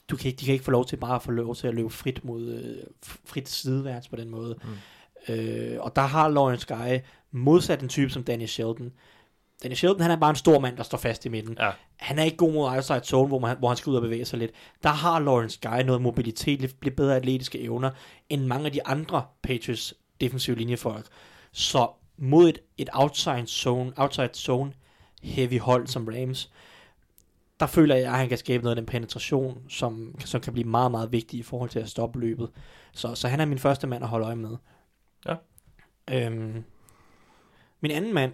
Du kan ikke, de kan ikke få lov til bare at få lov til at løbe frit mod øh, frit sideværts på den måde. Mm. Øh, og der har Lawrence Guy modsat en type som Danny Shelton. Danny Shelton, han er bare en stor mand, der står fast i midten. Ja. Han er ikke god mod outside zone, hvor, man, hvor han skal ud og bevæge sig lidt. Der har Lawrence Guy noget mobilitet, lidt bedre atletiske evner, end mange af de andre Patriots defensive linjefolk. Så mod et, et outside zone, outside zone heavy hold som Rams, der føler jeg, at han kan skabe noget af den penetration, som, som kan blive meget, meget vigtig i forhold til at stoppe løbet. Så, så han er min første mand at holde øje med. Ja. Øhm, min anden mand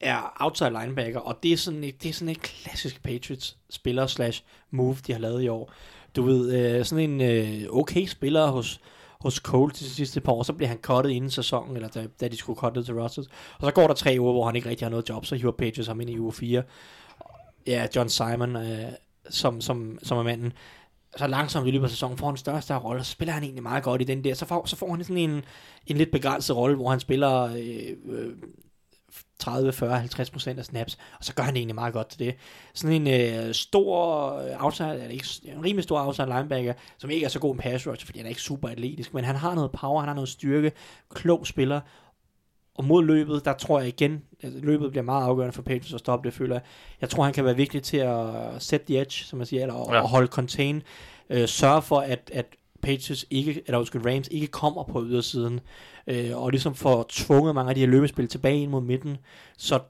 er outside linebacker, og det er sådan et, det er sådan et klassisk Patriots spiller slash move, de har lavet i år. du ved, øh, sådan en øh, okay spiller hos, hos Cole til de sidste par år, så bliver han cuttet inden sæsonen, eller da, da de skulle cutte til Rosters. Og så går der tre uger, hvor han ikke rigtig har noget job, så hiver Pages ham ind i uge 4. Ja, John Simon, øh, som, som, som er manden. Så langsomt i løbet af sæsonen får han en større og større rolle, og så spiller han egentlig meget godt i den der. Så får, så får han sådan en, en lidt begrænset rolle, hvor han spiller øh, 30, 40, 50 procent af snaps, og så gør han egentlig meget godt til det. Sådan en øh, stor øh, outside, eller ikke, en rimelig stor outside linebacker, som ikke er så god en pass rush, fordi han er ikke super atletisk, men han har noget power, han har noget styrke, klog spiller, og mod løbet, der tror jeg igen, at løbet bliver meget afgørende for Patriots at stoppe det, føler jeg. Jeg tror, han kan være vigtig til at sætte the edge, som man siger, eller Ja. at holde contain, øh, sørge for, at, at Patriots ikke, eller undskyld, Rams ikke kommer på ydersiden, øh, og ligesom får tvunget mange af de her løbespil tilbage ind mod midten, så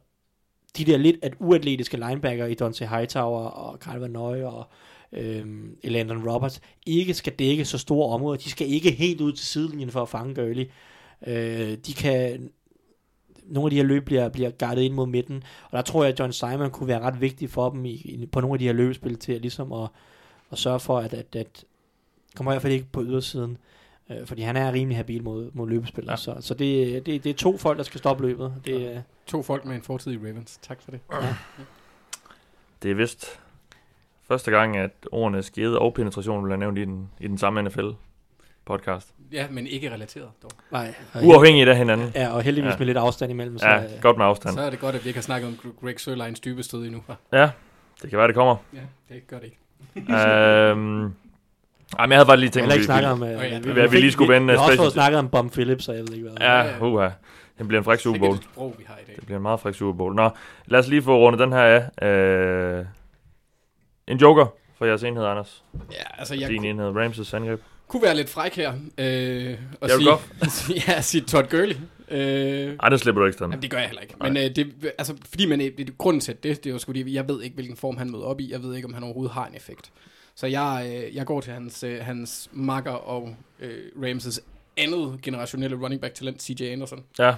de der lidt at uatletiske linebacker i Dante Hightower og Carl Van Nøje og øhm, Landon Roberts ikke skal dække så store områder. De skal ikke helt ud til sidelinjen for at fange Gurley. Øh, de kan nogle af de her løb bliver, bliver guidet ind mod midten, og der tror jeg, at John Simon kunne være ret vigtig for dem i, i, på nogle af de her løbespil til at, ligesom at, at sørge for, at, at, at kommer i hvert fald ikke på ydersiden, øh, fordi han er rimelig habil mod, mod løbespil. Ja. Ja. Så, så det, det, det er to folk, der skal stoppe løbet. Det, ja. To folk med en fortid i Ravens. Tak for det. Det er vist første gang, at ordene skede og penetration bliver nævnt i den, i den samme NFL-podcast. Ja, men ikke relateret dog. Nej. Uafhængigt af hinanden. Ja, og heldigvis Ja. ja. med lidt afstand imellem. Så, Ja, øh, godt med afstand. Så er det godt, at vi ikke har snakket om Greg Sørleins dybe stød endnu. Ja, det kan være, det kommer. Ja, det gør det ikke. øhm, ej, men jeg havde bare lige Jeg tænkt, har ikke vi- snakket om... Åh, ja, øh, det- Hvad vi lige skulle vende, Vi, vi har også fået snakket om Bum Phillips, og jeg ved ikke hvad. Ja, uha. Det bliver en fræk Super Bowl. et sprog, vi har i dag. Det bliver en meget fræk Super Bowl. Nå, lad os lige få rundet den her af. Øh, en joker for jeres enhed, Anders. Ja, altså jeg Din enhed, Ramses angreb. Kunne være lidt fræk her. Øh, og Jared sige, Goff? (laughs) ja, sige Todd Gurley. Øh, Ej, det slipper du ikke. Jamen, det gør jeg heller ikke. Men øh, det, altså, fordi man, det, det, grunden til det, det er jo sgu, jeg ved ikke, hvilken form han møder op i. Jeg ved ikke, om han overhovedet har en effekt. Så jeg, øh, jeg går til hans, øh, hans makker og øh, Ramses andet generationelle running back talent, CJ Anderson. Ja.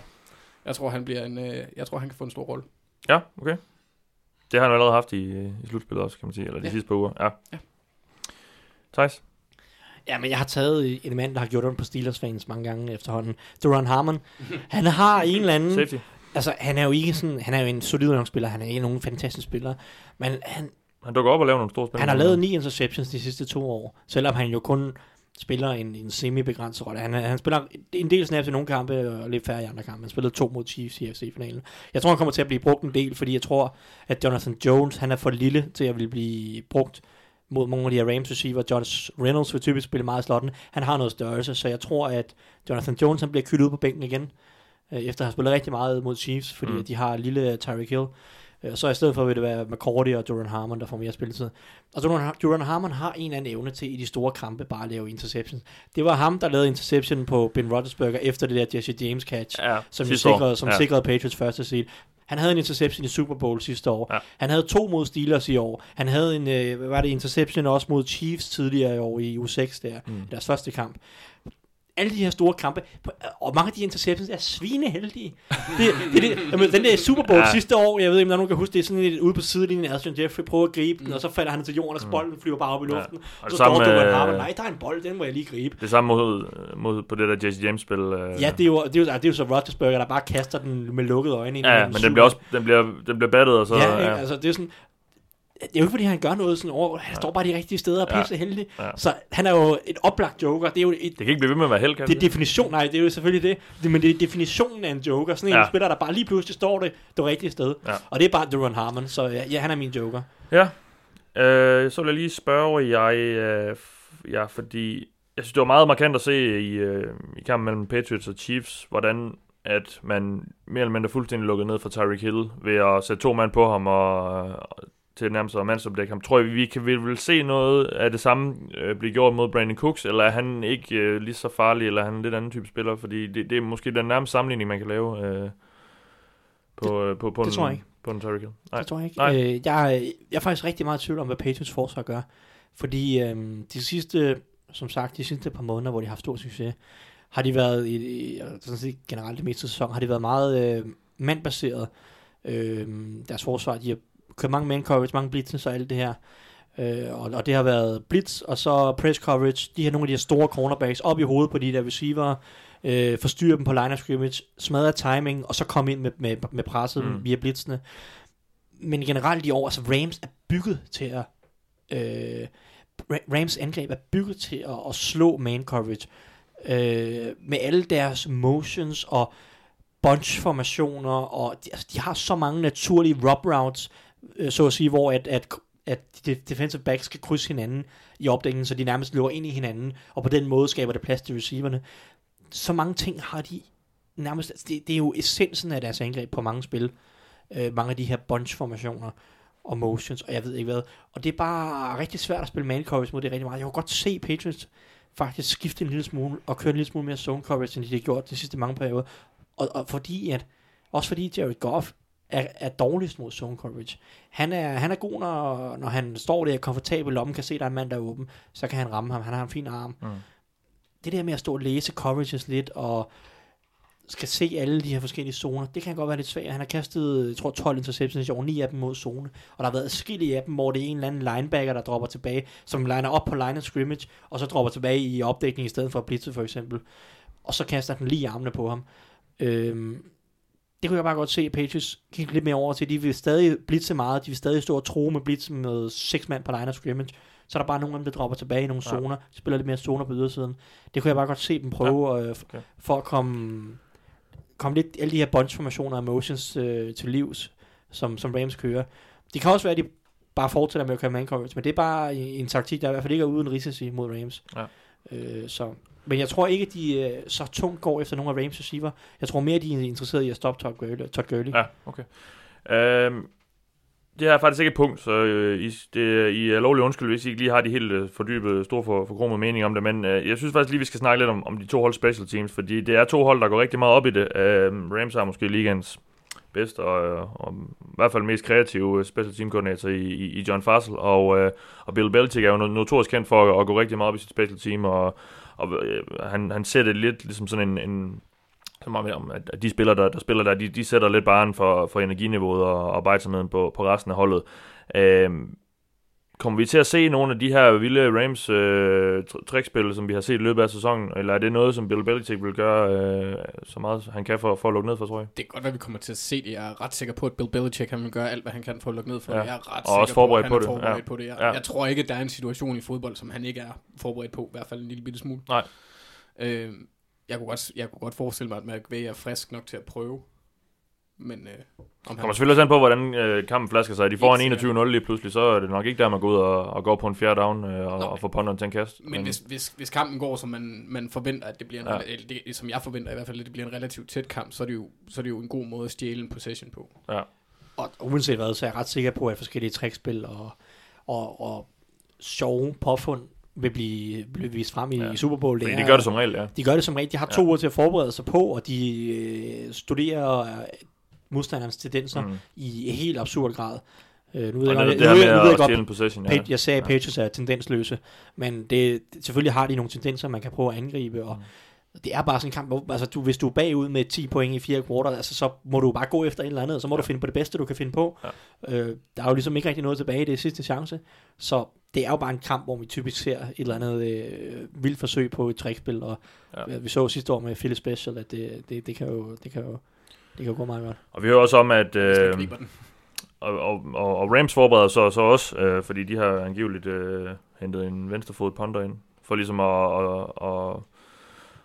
Jeg tror, han bliver en, øh, jeg tror, han kan få en stor rolle. Ja, okay. Det har han allerede haft i, i slutspillet også, kan man sige. Eller de Ja. sidste par uger. Ja. Ja. Thijs? Ja, men jeg har taget en mand, der har gjort ondt på Steelers-fans mange gange efterhånden. Duran Harmon. (laughs) Han har en eller anden... Safety? Altså, han er jo ikke sådan... Han er jo en solid spiller. Han er ikke nogen fantastisk spiller. Men han, Han dukker op og laver nogle store spil. han har lavet ni interceptions de sidste to år. Selvom han jo kun spiller en, en semi-begrænset rolle. Han, han spiller en del snaps i nogle kampe, og lidt færre i andre kampe. Han spillede to mod Chiefs i FC-finalen. Jeg tror, han kommer til at blive brugt en del, fordi jeg tror, at Jonathan Jones, han er for lille til at ville blive brugt mod nogle af de her Rams receiver. Josh Reynolds vil typisk spille meget slotten. Han har noget størrelse, så jeg tror, at Jonathan Jones han bliver kyttet ud på bænken igen, øh, efter at have spillet rigtig meget mod Chiefs, fordi Mm. de har lille Tyreek Hill. Øh, Så i stedet for vil det være McCourty og Duran Harmon, der får mere spilletid. Og Duran, Duran Harmon har en eller anden evne til i de store kampe bare at lave interceptions. Det var ham, der lavede interception på Ben Roethlisberger efter det der Jesse James catch, Ja, som, sikrede, som ja. sikrede Patriots første seed. Han havde en interception i Super Bowl sidste år. Ja. Han havde to mod Steelers i år. Han havde en, øh, hvad var det, interception også mod Chiefs tidligere i år i U6 der, Mm. deres første kamp. Alle de her store kampe, og mange af de interceptions er svineheldige. Det, det, det, jamen, den der Super Bowl Ja. ja. sidste år, jeg ved ikke, om der er nogen kan huske det, er sådan lidt ude på sidelinjen, Alshon Jeffrey prøver at gribe den, Mm. og så falder han til jorden, og så bolden flyver bare op i Ja. luften. Og så står du øh, Harmon, nej, der er en bold, den må jeg lige gribe. Det samme mod, mod på det der Jesse James-spil. Øh. Ja, det er jo, det er jo, det er jo så Roethlisberger, der bare kaster den med lukkede øjne. ind Ja, men den bliver også den bliver, den bliver battet, og så... ja, ikke? altså det er sådan, det er jo ikke fordi han gør noget sådan over, han står bare de rigtige steder og er pisse heldig. Ja. Så han er jo et oplagt joker, det er jo et, Det kan ikke blive ved med at være held, kan det er definition, nej, det er jo selvfølgelig det, det men det er definitionen af en joker, sådan en Ja. spiller, der bare lige pludselig står det det rigtige sted, Ja. og det er bare Duran Harmon, så ja, ja, han er min joker. Ja. Øh, så vil jeg lige spørge jeg, øh, ja, fordi jeg synes, det var meget markant at se i, øh, i kampen mellem Patriots og Chiefs, hvordan at man mere eller mindre fuldstændig lukkede ned for Tyreek Hill ved at sætte to mand på ham og, og til nærmest at mandsopdække ham. Tror jeg, vi kan vi vil se noget af det samme øh, blive gjort mod Brandon Cooks, eller er han ikke øh, lige så farlig, eller er han en lidt anden type spiller? Fordi det, det er måske den nærmeste sammenligning, man kan lave øh, på, øh, på, på, det en, tror jeg ikke. på en Tyreek Hill. Nej. Det tror jeg ikke. Nej. Øh, jeg, er- jeg er faktisk rigtig meget i tvivl om, hvad Patriots forsvar gør. Fordi øhm, de sidste, som sagt, de sidste par måneder, hvor de har haft stor succes, har de været, i, i sådan set generelt det meste af sæsonen, har de været meget øh, mandbaseret. Øh, deres forsvar, de har mange man coverage, mange blitzes og alt det her. Øh, og, og det har været blitz, og så press coverage. De har nogle af de her store cornerbacks op i hovedet på de der receiver, øh, forstyrre dem på line of scrimmage, smadre timing, og så komme ind med, med, med presset mm. Via blitzene. Men generelt i år, altså Rams er bygget til at... Øh, Ra- Rams angreb er bygget til at, at slå man coverage. Øh, med alle deres motions og bunch-formationer, og de, altså, de har så mange naturlige rub routes, øh, så at sige, hvor at, at, at de defensive backs skal krydse hinanden i opdækningen, så de nærmest løber ind i hinanden, og på den måde skaber det plads til receiverne. Så mange ting har de nærmest, altså, det, det er jo essensen af deres angreb på mange spil, øh, mange af de her bunch-formationer og motions, og jeg ved ikke hvad. Og det er bare rigtig svært at spille man coverage mod det rigtig meget. Jeg kunne godt se Patriots faktisk skifte en lille smule, og køre en lille smule mere zone coverage, end de har gjort de sidste mange perioder. Og, og fordi at, også fordi Jared Goff er, er dårligst mod zone coverage. Han er, han er god, når, når han står der komfortabel lommen, kan se, der er en mand, der er åben, så kan han ramme ham. Han har en fin arm. Mm. Det der med at stå og læse coverages lidt, og skal se alle de her forskellige zoner, det kan godt være lidt svært. Han har kastet, jeg tror, 12 interceptions i år, 9 af dem mod zone, og der har været skille af dem, hvor det er en eller anden linebacker, der dropper tilbage, som liner op på line of scrimmage, og så dropper tilbage i opdækning i stedet for at blitze for eksempel, og så kaster den lige armene på ham. Øhm, det kunne jeg bare godt se, at Patriots gik lidt mere over til. De vil stadig blitze meget, de vil stadig stå og tro med blitz med seks mand på line of scrimmage, så er der bare nogle af dem, der dropper tilbage i nogle Ja. zoner, spiller lidt mere zoner på ydersiden. Det kunne jeg bare godt se dem prøve, ja, okay. okay. for at komme, komme lidt alle de her bunch-formationer og motions øh, til livs, som, som Rams kører. Det kan også være, at de bare fortsætter med at køre man coverage, men det er bare en, en taktik, der i hvert fald ikke er uden risici mod Rams. Ja. Øh, så. Men jeg tror ikke, at de øh, så tungt går efter nogle af Rams receiver. Jeg tror mere, de er interesseret i at stoppe Todd Gurley. Todd Gurley. Ja, okay. Øhm, det her er faktisk ikke et punkt, så øh, I, det, øh, I er lovlig undskyld, hvis I ikke lige har de helt øh, fordybede, store for, forkromede mening om det, men øh, jeg synes faktisk lige, vi skal snakke lidt om, om de to hold special teams, fordi det er to hold, der går rigtig meget op i det. Øh, Rams er måske ligands bedste og, øh, og i hvert fald mest kreative øh, special team koordinator i, i, i John Fassel, og, øh, og Bill Belichick er jo notorisk kendt for at, at gå rigtig meget op i sit special team, og, og øh, han, han ser det lidt ligesom sådan en, en så meget om, at de spillere, der, der spiller der, de, de sætter lidt barn for, for energiniveauet og og arbejdsomheden på, på resten af holdet. Øh, kommer vi til at se nogle af de her vilde Rams øh, tr- trickspil, som vi har set i løbet af sæsonen, eller er det noget, som Bill Belichick vil gøre øh, så meget, han kan for, for at lukke ned for, tror jeg? Det er godt, at vi kommer til at se det. Jeg er ret sikker på, at Bill Belichick han vil gøre alt, hvad han kan for at lukke ned for Ja. det. Jeg er ret Og også sikker forberedt på, at på han det. er Ja. forberedt på det. Jeg, Ja. jeg tror ikke, at der er en situation i fodbold, som han ikke er forberedt på. I hvert fald en lille bitte smule. Nej. Øh, jeg, kunne godt, jeg kunne godt forestille mig, at McVay er frisk nok til at prøve. Men øh, om han... kommer selvfølgelig også an på, hvordan øh, kampen flasker sig. De får en 21-0 lige pludselig, så er det nok ikke der, man går ud og, og går på en fjerde down øh, og, Nej. og får ponderen til en kast. Men hvis, hvis, hvis kampen går, som man, man forventer, at det bliver en, Ja. eller det, som jeg forventer i hvert fald, at det bliver en relativt tæt kamp, så er det jo, så er det jo en god måde at stjæle en possession på. Ja. Og uanset hvad, så er jeg ret sikker på, at forskellige trickspil og, og, og sjove påfund vil blive, blive vist frem i, Ja. i Super Bowl. Fordi er- de gør det som regel, ja. De gør det som regel. De har to Ja. uger til at forberede sig på, og de øh, studerer øh, modstanderens tendenser Mm. i helt absurd grad. Øh, nu ved jeg, det, her nu jeg- nu ved jeg godt, possession, ja. Jeg sagde, at. Patriots er tendensløse, men det, selvfølgelig har de nogle tendenser, man kan prøve at angribe, og Mm. det er bare sådan en kamp, hvor altså, du, hvis du er bagud med 10 point i fire kvarter, altså, så må du bare gå efter et eller andet, så må ja. du finde på det bedste, du kan finde på. Ja. Øh, der er jo ligesom ikke rigtig noget tilbage, det er sidste chance, så det er jo bare en kamp, hvor vi typisk ser et eller andet øh, vildt forsøg på et trickspil, og ja. vi så sidste år med Philly Special, at det, det, det, kan jo, det, kan jo, det kan gå meget godt. Og vi hører også om, at... Øh, og, og, og, og Rams forbereder så, så også, øh, fordi de har angiveligt øh, hentet en venstrefod punter ind, for ligesom at, at, at,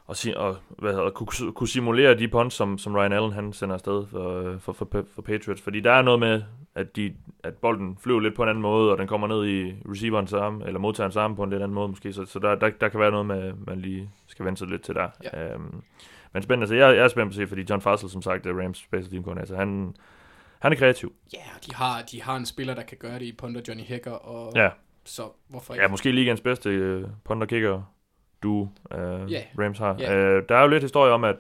at, si- at, hvad hedder, det, kunne, kunne simulere de punts, som, som Ryan Allen han sender afsted for, for, for, for Patriots. Fordi der er noget med, at, de, at bolden flyver lidt på en anden måde, og den kommer ned i receiverens arm, eller modtagerens arm på en lidt anden måde måske, så, så der, der, der kan være noget med, man lige skal vende sig lidt til der. Ja. Øhm, men spændende, så jeg, jeg er spændt på at se, fordi John Fassel, som sagt, er Rams special team koordinator, han, han er kreativ. Ja, de har, de har en spiller, der kan gøre det i punter Johnny Hacker, og Ja. så hvorfor ikke? Ja, måske ligens bedste uh, punter kicker du uh, Ja. Rams har. Ja. Uh, der er jo lidt historie om, at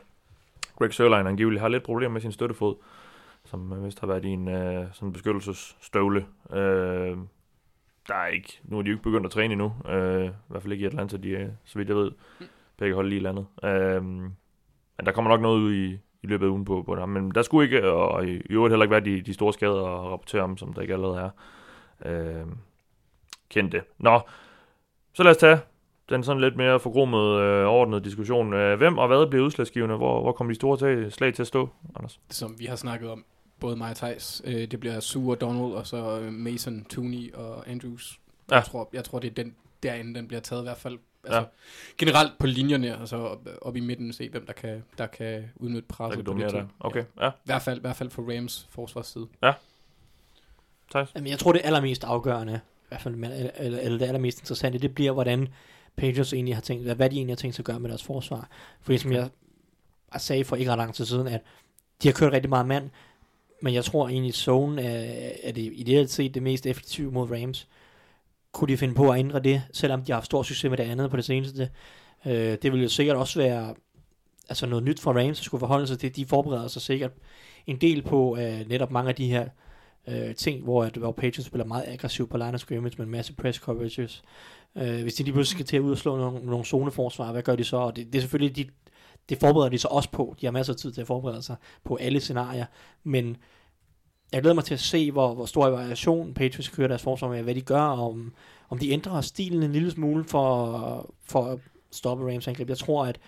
Greg Sørlein angiveligt har lidt problemer med sin støttefod, som uh, vist har været i en uh, sådan beskyttelsesstøvle. Uh, der er ikke, nu er de jo ikke begyndt at træne endnu, uh, i hvert fald ikke i Atlanta, de er, så vidt jeg ved, begge hold lige landet. Uh, men der kommer nok noget ud i, i løbet af ugen på, på det. Men der skulle ikke, og i øvrigt heller ikke være de, de store skader at rapportere om, som der ikke allerede er. Uh, kendte. Nå, så lad os tage den sådan lidt mere forgrummet, øh, ordnet diskussion. Øh, hvem og hvad bliver udslagsgivende? Hvor, hvor kommer de store tag, slag til at stå, Anders? som vi har snakket om, både mig og Thijs. Øh, det bliver Sue og Donald, og så øh, Mason, Tooney og Andrews. Ja. Jeg, tror, jeg tror, det er den, derinde, den bliver taget i hvert fald. Altså, Ja. Generelt på linjerne, og så op, op i midten, se hvem der kan, der kan udnytte Der presset kan på de dominere to. der. Okay, ja. I hvert fald, i hvert fald for Rams forsvarsside. Thijs? Jamen, jeg tror, det allermest afgørende, i hvert fald eller, eller, eller det allermest interessante, det bliver, hvordan Patriots egentlig har tænkt, hvad hvad de egentlig har tænkt sig at gøre med deres forsvar. Fordi som jeg, sagde for ikke ret lang tid siden, at de har kørt rigtig meget mand, men jeg tror egentlig, zone er, er det ideelt set det mest effektive mod Rams. Kunne de finde på at ændre det, selvom de har haft stor succes med det andet på det seneste? Øh, det vil jo sikkert også være altså noget nyt for Rams at skulle forholde sig til. De forbereder sig sikkert en del på øh, netop mange af de her øh, ting, hvor, at, hvor Patriots spiller meget aggressivt på line of scrimmage med en masse press coverages. Øh, hvis de lige pludselig skal til at ud og slå nogle, nogle zoneforsvar, hvad gør de så? Og det, det er selvfølgelig, de, det forbereder de sig også på. De har masser af tid til at forberede sig på alle scenarier. Men jeg glæder mig til at se, hvor, hvor stor variation Patriots kører deres forsvar med, hvad de gør, og om, om de ændrer stilen en lille smule for, for at stoppe Rams angreb. Jeg tror, at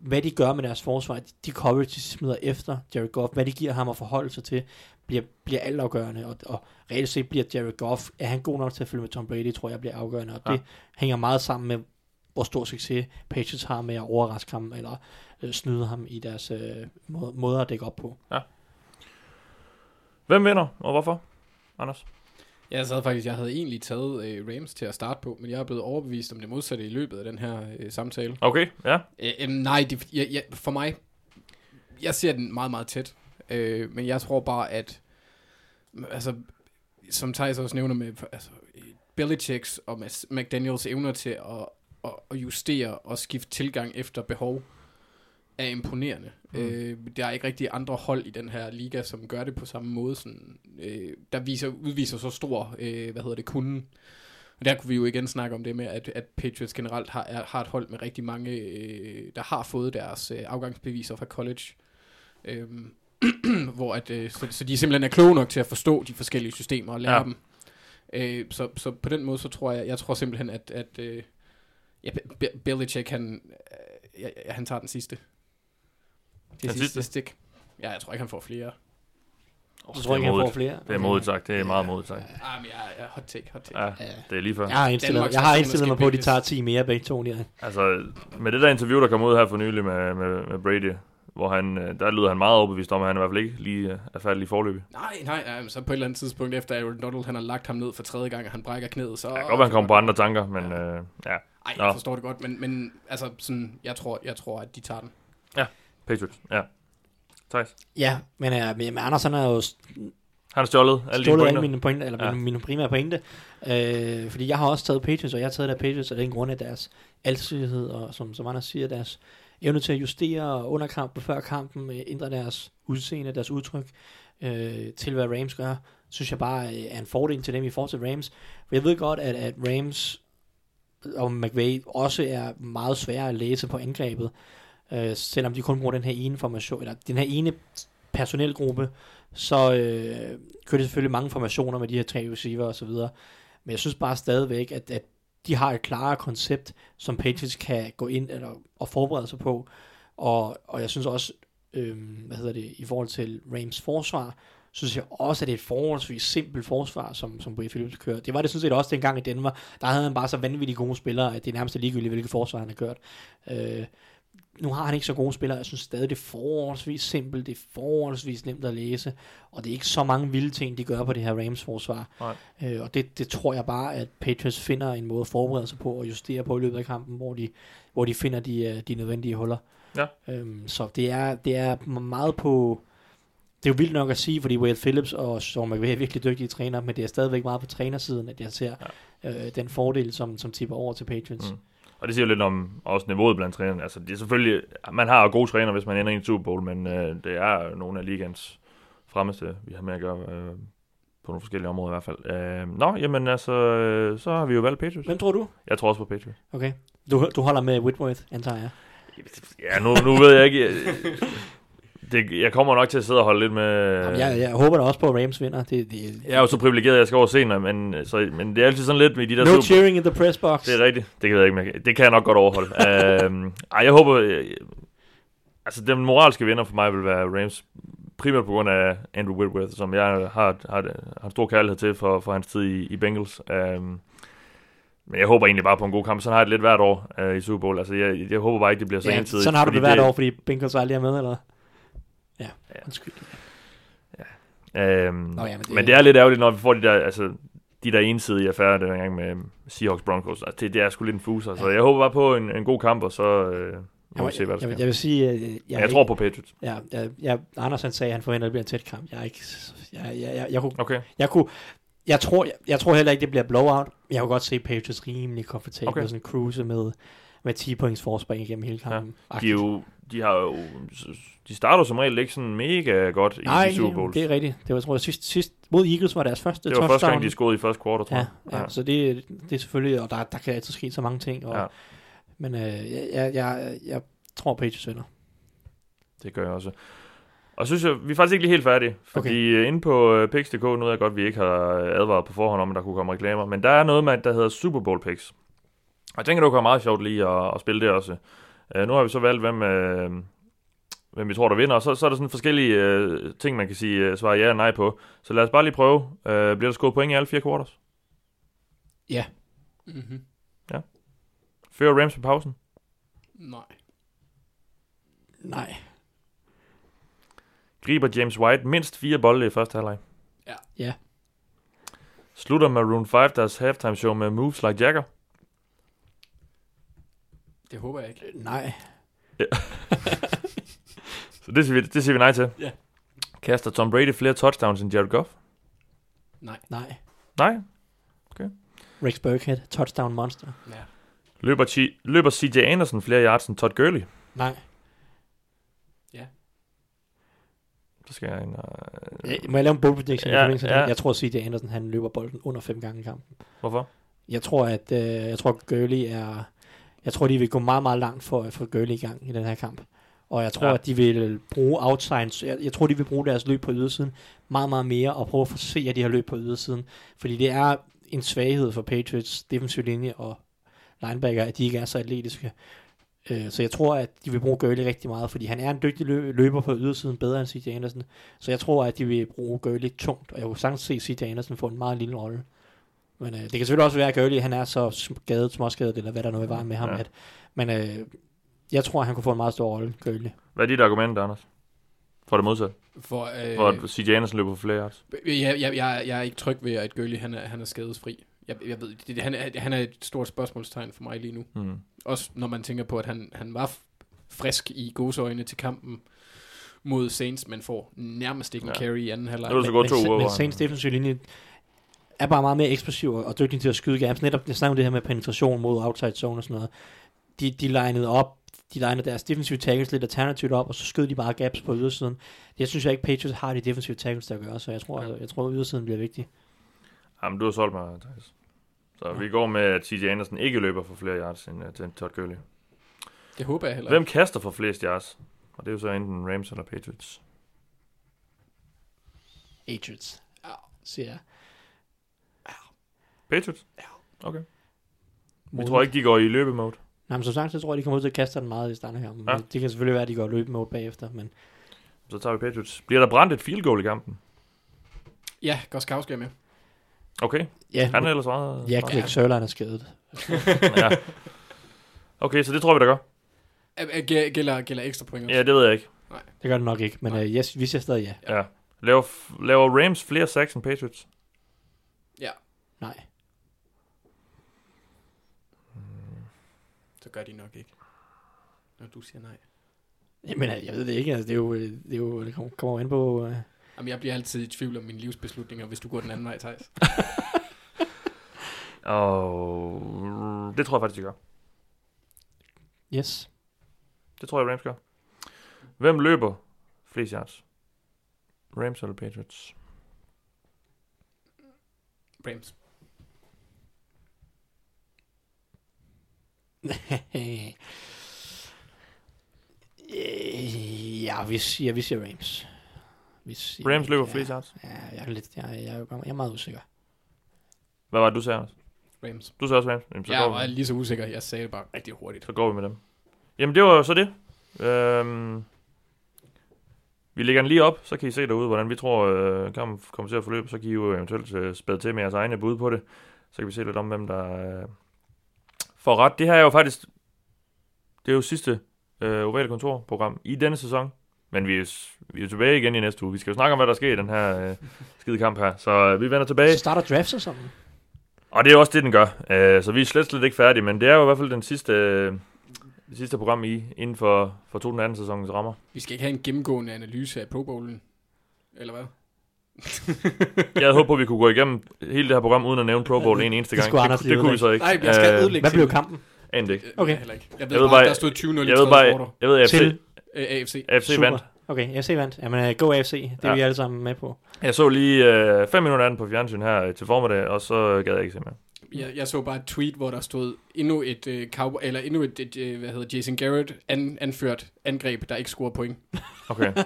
hvad de gør med deres forsvar, de coverage, de smider efter Jared Goff, hvad de giver ham at forholde sig til, bliver, bliver altafgørende, og, og reelt set bliver Jared Goff, er han god nok til at følge med Tom Brady, tror jeg bliver afgørende, og Ja. det hænger meget sammen med, hvor stor succes Patriots har med at overraske ham, eller øh, snyde ham i deres øh, måde, måder at dække op på. Hvem vinder, og hvorfor? Anders? Jeg sad faktisk, jeg havde egentlig taget øh, Rams til at starte på, men jeg er blevet overbevist om det modsatte i løbet af den her øh, samtale. Okay, ja. Øh, øh, nej, det, jeg, jeg, for mig, jeg ser den meget, meget tæt. Øh, men jeg tror bare, at altså, som Thijs også nævner med altså, Belichicks og McDaniels evner til at, at, at justere og skifte tilgang efter behov, er imponerende. Mm. Øh, der er ikke rigtig andre hold i den her liga, som gør det på samme måde, sådan, øh, der viser, udviser så stor, øh, hvad hedder det, kunden. Og der kunne vi jo igen snakke om det med, at, at Patriots generelt har, er, har et hold med rigtig mange, øh, der har fået deres øh, afgangsbeviser fra college. Øhm, (clears throat) hvor at, øh, så, så de simpelthen er kloge nok til at forstå de forskellige systemer og lære Ja. dem. Øh, så, så på den måde, så tror jeg, jeg tror simpelthen, at, at øh, ja, Be- Be- Belichick, han, øh, han tager den sidste. Det Den sidste, sidste? stik. Ja, jeg tror ikke, han får flere. Så tror jeg ikke, han får flere. Det er modigt sagt, det er meget modigt sagt. Ah, men jeg er hot take, hot take. Ja, Ja. det er lige før. Jeg har indstillet, Danmarks jeg har indstillet mig på, at de tager 10 mere begge to. Ja. Altså, med det der interview, der kom ud her for nylig med, med, med Brady, hvor han, øh, der lyder han meget overbevist om, at han i hvert fald ikke lige øh, er færdig i forløbet. Nej, nej, nej, så på et eller andet tidspunkt, efter Aaron Donald, han har lagt ham ned for tredje gang, og han brækker knæet, så... Jeg kan godt han kommer på andre tanker, men øh, ja. Ej, Nå. jeg forstår det godt, men, men altså, sådan, jeg, tror, jeg tror, at de tager den. Patriots, ja. Thijs. Ja, men, uh, men Anders han har jo Han har stjålet alle stjålet alle mine pointer, eller Ja. mine, mine primære pointe. Øh, fordi jeg har også taget Patriots, og jeg har taget der Patriots af den grund af deres alsidighed, og som, som Anders siger, deres evne til at justere under kampen, før kampen, øh, ændre deres udseende, deres udtryk øh, til, hvad Rams gør, synes jeg bare øh, er en fordel til dem i forhold til Rams. For jeg ved godt, at, at Rams og McVay også er meget svære at læse på angrebet, øh, selvom de kun bruger den her ene formation, eller den her ene personelgruppe, så øh, kører de selvfølgelig mange formationer med de her tre receiver og så videre. Men jeg synes bare stadigvæk, at, at de har et klarere koncept, som Patriots kan gå ind eller, og forberede sig på. Og, og jeg synes også, øh, hvad hedder det, i forhold til Rams forsvar, synes jeg også, at det er et forholdsvis simpelt forsvar, som, som Brady Phillips kører. Det var det sådan set også dengang i Denver. Der havde han bare så vanvittigt gode spillere, at det er nærmest ligegyldigt, hvilket forsvar han har kørt. Øh, nu har han ikke så gode spillere. Jeg synes stadig, det er forholdsvis simpelt. Det er forholdsvis nemt at læse. Og det er ikke så mange vilde ting, de gør på det her Rams-forsvar. Øh, og det, det tror jeg bare, at Patriots finder en måde at forberede sig på og justere på i løbet af kampen, hvor de, hvor de finder de, øh, de nødvendige huller. Ja. Øhm, så det er, det er meget på... Det er jo vildt nok at sige, fordi Wade Phillips og Sean McVay er virkelig dygtige træner, men det er stadigvæk meget på trænersiden, at jeg ser ja. øh, den fordel, som, som tipper over til Patriots. Mm. Og det siger jo lidt om også niveauet blandt trænerne. Altså, det er selvfølgelig, man har gode træner, hvis man ender i en Super Bowl, men øh, det er nogle af ligands fremmeste, vi har med at gøre øh, på nogle forskellige områder i hvert fald. Øh, nå, jamen altså, øh, så har vi jo valgt Patriots. Hvem tror du? Jeg tror også på Patriots. Okay. Du, du holder med Whitworth, antager jeg. Ja, nu, nu ved jeg ikke. (laughs) Det det, jeg kommer nok til at sidde og holde lidt med... Jamen, jeg, jeg håber da også på, at Rams vinder. Det, det, Jeg er jo så privilegeret, at jeg skal over senere, men, så, men det er altid sådan lidt med de der no super... cheering in the press box. Det er rigtigt. Det kan jeg ikke, jeg- det kan jeg nok godt overholde. (laughs) øhm, ej, jeg håber... øh, altså, den moralske vinder for mig vil være Rams. Primært på grund af Andrew Whitworth, som jeg har, har, har en stor kærlighed til for, for hans tid i, i Bengals. Øhm, men jeg håber egentlig bare på en god kamp. Sådan har jeg det lidt hvert år øh, i Super Bowl. Altså, jeg, jeg håber bare ikke, det bliver så ja, ensidigt. sådan har du det hvert år, fordi Bengals aldrig er med, eller? Ja, Ja. undskyld. Øhm, Nå, ja, men det- men det er lidt ærgerligt, når vi får de der, altså, de der ensidige affærer den gang med Seahawks Broncos. Altså, det, det er sgu lidt en fuser. Så Ja. jeg håber bare på en, en god kamp, og så øh, må Jeg, vi se, hvad der jeg, jeg, sker. jeg vil sige, at jeg, jeg, jeg tror på Patriots. Ja, jeg, jeg, Anders han sagde, at han forventer, at det bliver en tæt kamp. Jeg er ikke... Jeg, jeg, jeg, jeg, kunne, Okay. jeg, kunne, jeg, tror, jeg, jeg tror heller ikke, det bliver blowout. Jeg kunne godt se Patriots rimelig komfortabelt Okay. sådan cruise med, med 10 points forspring igennem hele kampen. De, er jo, de har jo, de starter som regel ikke sådan mega godt i Nej, de Super Bowls. det er rigtigt. Det var, tror jeg, sidst, sidst mod Eagles var deres første det var første gang, touchdown. de scorede i første kvartal, tror Ja, jeg. ja, så det, det er selvfølgelig, og der, der kan altid ske så mange ting. Og, Ja. ja. Men øh, jeg, jeg, jeg, jeg tror, Patriots vinder. Det gør jeg også. Og så synes jeg, vi er faktisk ikke lige helt færdige. Fordi okay. inde på øh, Pix.dk, nu ved jeg godt, at vi ikke har advaret på forhånd om, at der kunne komme reklamer. Men der er noget med, der hedder Super Bowl Picks. Og jeg tænker, det kunne være meget sjovt lige at, at spille det også. Uh, nu har vi så valgt, hvem, uh, hvem vi tror, der vinder. Og så, så er der sådan forskellige uh, ting, man kan sige uh, svare ja og nej på. Så lad os bare lige prøve. Uh, bliver der scoret point i alle fire quarters? Ja. Mm-hmm. Fører Rams på pausen? Nej. Nej. Griber James White mindst fire bolde i første halvleg? Ja. Ja. Slutter Maroon 5 deres halftime show med Moves Like Jagger? Det håber jeg ikke. Nej. (laughs) Så det siger vi, det siger vi nej til. Ja. Kaster Tom Brady flere touchdowns end Jared Goff? Nej. Nej. Nej. Rex Burkhead, touchdown monster. Ja. Løber, Chi, løber CJ Anderson flere yards end Todd Gurley? Nej. Så skal jeg ind og... øh, Ja, må jeg lave en bold prediction? Ja, Ja, ja. ja. Jeg tror, at CJ Anderson han løber bolden under fem gange i kampen. Hvorfor? Jeg tror, at øh, jeg tror, at Gurley er... Jeg tror, de vil gå meget, meget langt for at få Gurley i gang i den her kamp. Og jeg tror, Ja. at de vil bruge outside. Jeg, jeg tror, de vil bruge deres løb på ydersiden meget, meget mere, og prøve at forse, at de har løb på ydersiden. Fordi det er en svaghed for Patriots defensive linje og linebacker, at de ikke er så atletiske. Øh, Så jeg tror, at de vil bruge Gurley rigtig meget, fordi han er en dygtig lø- løber på ydersiden, bedre end CJ Anderson. Så jeg tror, at de vil bruge Gurley tungt, og jeg kunne sagtens se CJ Anderson få en meget lille rolle. Men øh, det kan selvfølgelig også være, at Gurley han er så skadet, småskadet, eller hvad der nu er i vejen med ham. Ja. At, men øh, jeg tror, han kunne få en meget stor rolle, Gurley. Hvad er dit argument, Anders? For det modsatte. For, øh, For at CJ Anderson løber for flere yards. jeg, jeg, jeg, jeg er ikke tryg ved, at Gurley han er, han er skadesfri. Jeg, jeg ved, det, han, er, han er et stort spørgsmålstegn for mig lige nu. Hmm. Også når man tænker på, at han, han var frisk i gåseøjne til kampen mod Saints, men får nærmest ikke en Ja. carry i anden halvleg. Er det så gået to uger. Men Saints defensive linje er bare meget mere eksplosiv og, dygtig til at skyde gaps. Netop, jeg snakker om det her med penetration mod outside zone og sådan noget. De, de linede op, de linede deres defensive tackles lidt alternativt op, og så skød de bare gaps på ydersiden. Det synes jeg ikke, Patriots har de defensive tackles at gøre, så jeg tror, jeg, jeg tror at ydersiden bliver vigtig. Jamen, du har solgt mig, Thijs. Så vi går med, at CJ Anderson ikke løber for flere yards end, uh, til Todd Gurley. Det håber jeg heller Hvem kaster for flest yards? Og det er jo så enten Rams eller Patriots. Patriots, Ja. siger jeg. Patriots? Ja. Okay. Vi tror ikke, de går i løbemode. Nej, men som sagt, så tror jeg, de kommer ud til at kaste den meget i starten her. Ja. Ja. Det kan selvfølgelig være, at de går løbemode bagefter, men Så tager vi Patriots. Bliver der brændt et field goal i kampen? Ja, Goskowski er med. Okay. ja, Han er ellers meget... ja, Click Sørlein er skadet. (laughs) ja. Okay, så det tror vi, der gør. Gælder, gælder ekstra point også. Ja, det ved jeg ikke. Det gør det nok ikke, men Nej. øh, yes, vi siger stadig ja. Ja. Laver, f- laver Rams flere sacks end Patriots? Nej. Gør de nok ikke. Når du siger nej. Jamen, jeg ved det ikke. Altså, det er jo, øh, det, er jo, det kommer- ind på... Øh, Jamen, jeg bliver altid i tvivl om mine livsbeslutninger, hvis du går den anden vej, Thijs. (laughs) Og det tror jeg faktisk, de gør. yes. Det tror jeg, Rams gør. Hvem løber flest yards? Rams eller Patriots? Rams. (laughs) ja, vi siger, vi siger Rams. Vi siger, Rams løber ja, flest yards. Ja, jeg er, lidt, jeg, jeg, jeg, jeg er meget usikker. Hvad var det, du sagde, Anders? Rams. Du sagde også Rams. Jamen, så, Jeg går var vi, lige så usikker. Jeg sagde det bare rigtig hurtigt. så går vi med dem. Jamen, det var så det. Øhm, vi lægger den lige op, så kan I se derude, hvordan vi tror, øh, kampen kommer til at forløbe. Så kan I jo eventuelt øh, spæde til med jeres egne bud på det. Så kan vi se lidt om, hvem der øh, får ret. Det her er jo faktisk, det er jo sidste øh, ovale kontorprogram i denne sæson. Men vi er, vi er tilbage igen i næste uge. Vi skal jo snakke om, hvad der sker i den her øh, skide kamp her. Så øh, vi vender tilbage. Så starter draftsæsonen. Og det er også det, den gør. Øh, så vi er slet, slet ikke færdige, men det er jo i hvert fald den sidste, øh, det sidste program i, inden for, for 2018 sæsonens rammer. Vi skal ikke have en gennemgående analyse af Pro Bowlen. Eller hvad? Jeg havde håbet på, at vi kunne gå igennem hele det her program, uden at nævne Pro Bowl en (laughs) eneste Det gang. det, lige det kunne vi så ikke. Nej, jeg skal Øh, ødelægge Hvad blev kampen? Anede det ikke. Okay. Heller ikke. Jeg ved, Jeg ved bare, bare- der stod 20-0 i Jeg ved bare, jeg ved, at FC, Til- Øh, AFC. AFC vandt. Okay, AFC vandt. Jamen, uh, go AFC. Det er Ja. vi alle sammen med på. Jeg så lige øh, fem minutter af den på fjernsyn her til formiddag, og så gad jeg ikke se mere. Jeg, jeg så bare et tweet, hvor der stod endnu et, øh, cowboy, eller endnu et, et øh, hvad hedder Jason Garrett an, anført angreb, der ikke scorer point Okay. (laughs)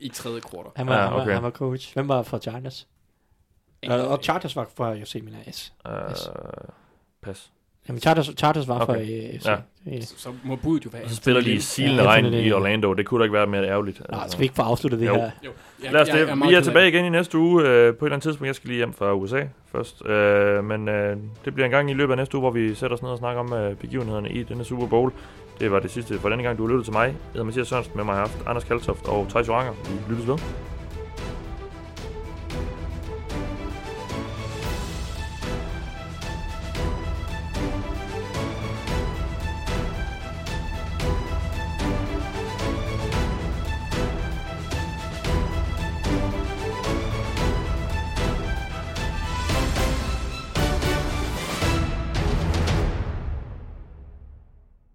i tredje quarter. Han var, Ja, ja, okay. okay. han var coach. Hvem var for Chargers? Og, og Chargers var for AFC, mener jeg. Øh, Yes. pas. Jamen, Chargers, Chargers var Okay. for øh, AFC. Ja. Ja. Så, så må budet jo være. Og så spiller de i silende Ja, regn det i. Orlando. Det kunne da ikke være mere ærgerligt. Nå, så vi ikke får afsluttet det Jo. her. Jo, jeg, Lad os det. jeg Vi er tilbage igen i næste uge øh, på et eller andet tidspunkt. Jeg skal lige hjem fra USA først. Øh, men øh, det bliver en gang i løbet af næste uge, hvor vi sætter os ned og snakker om øh, begivenhederne i denne Super Bowl. Det var det sidste for denne gang. Du har lyttet til mig. Jeg hedder Mathias Sørensen. Med mig har haft Anders Kaltoft og Thijs Joranger. Vi lyttes ved.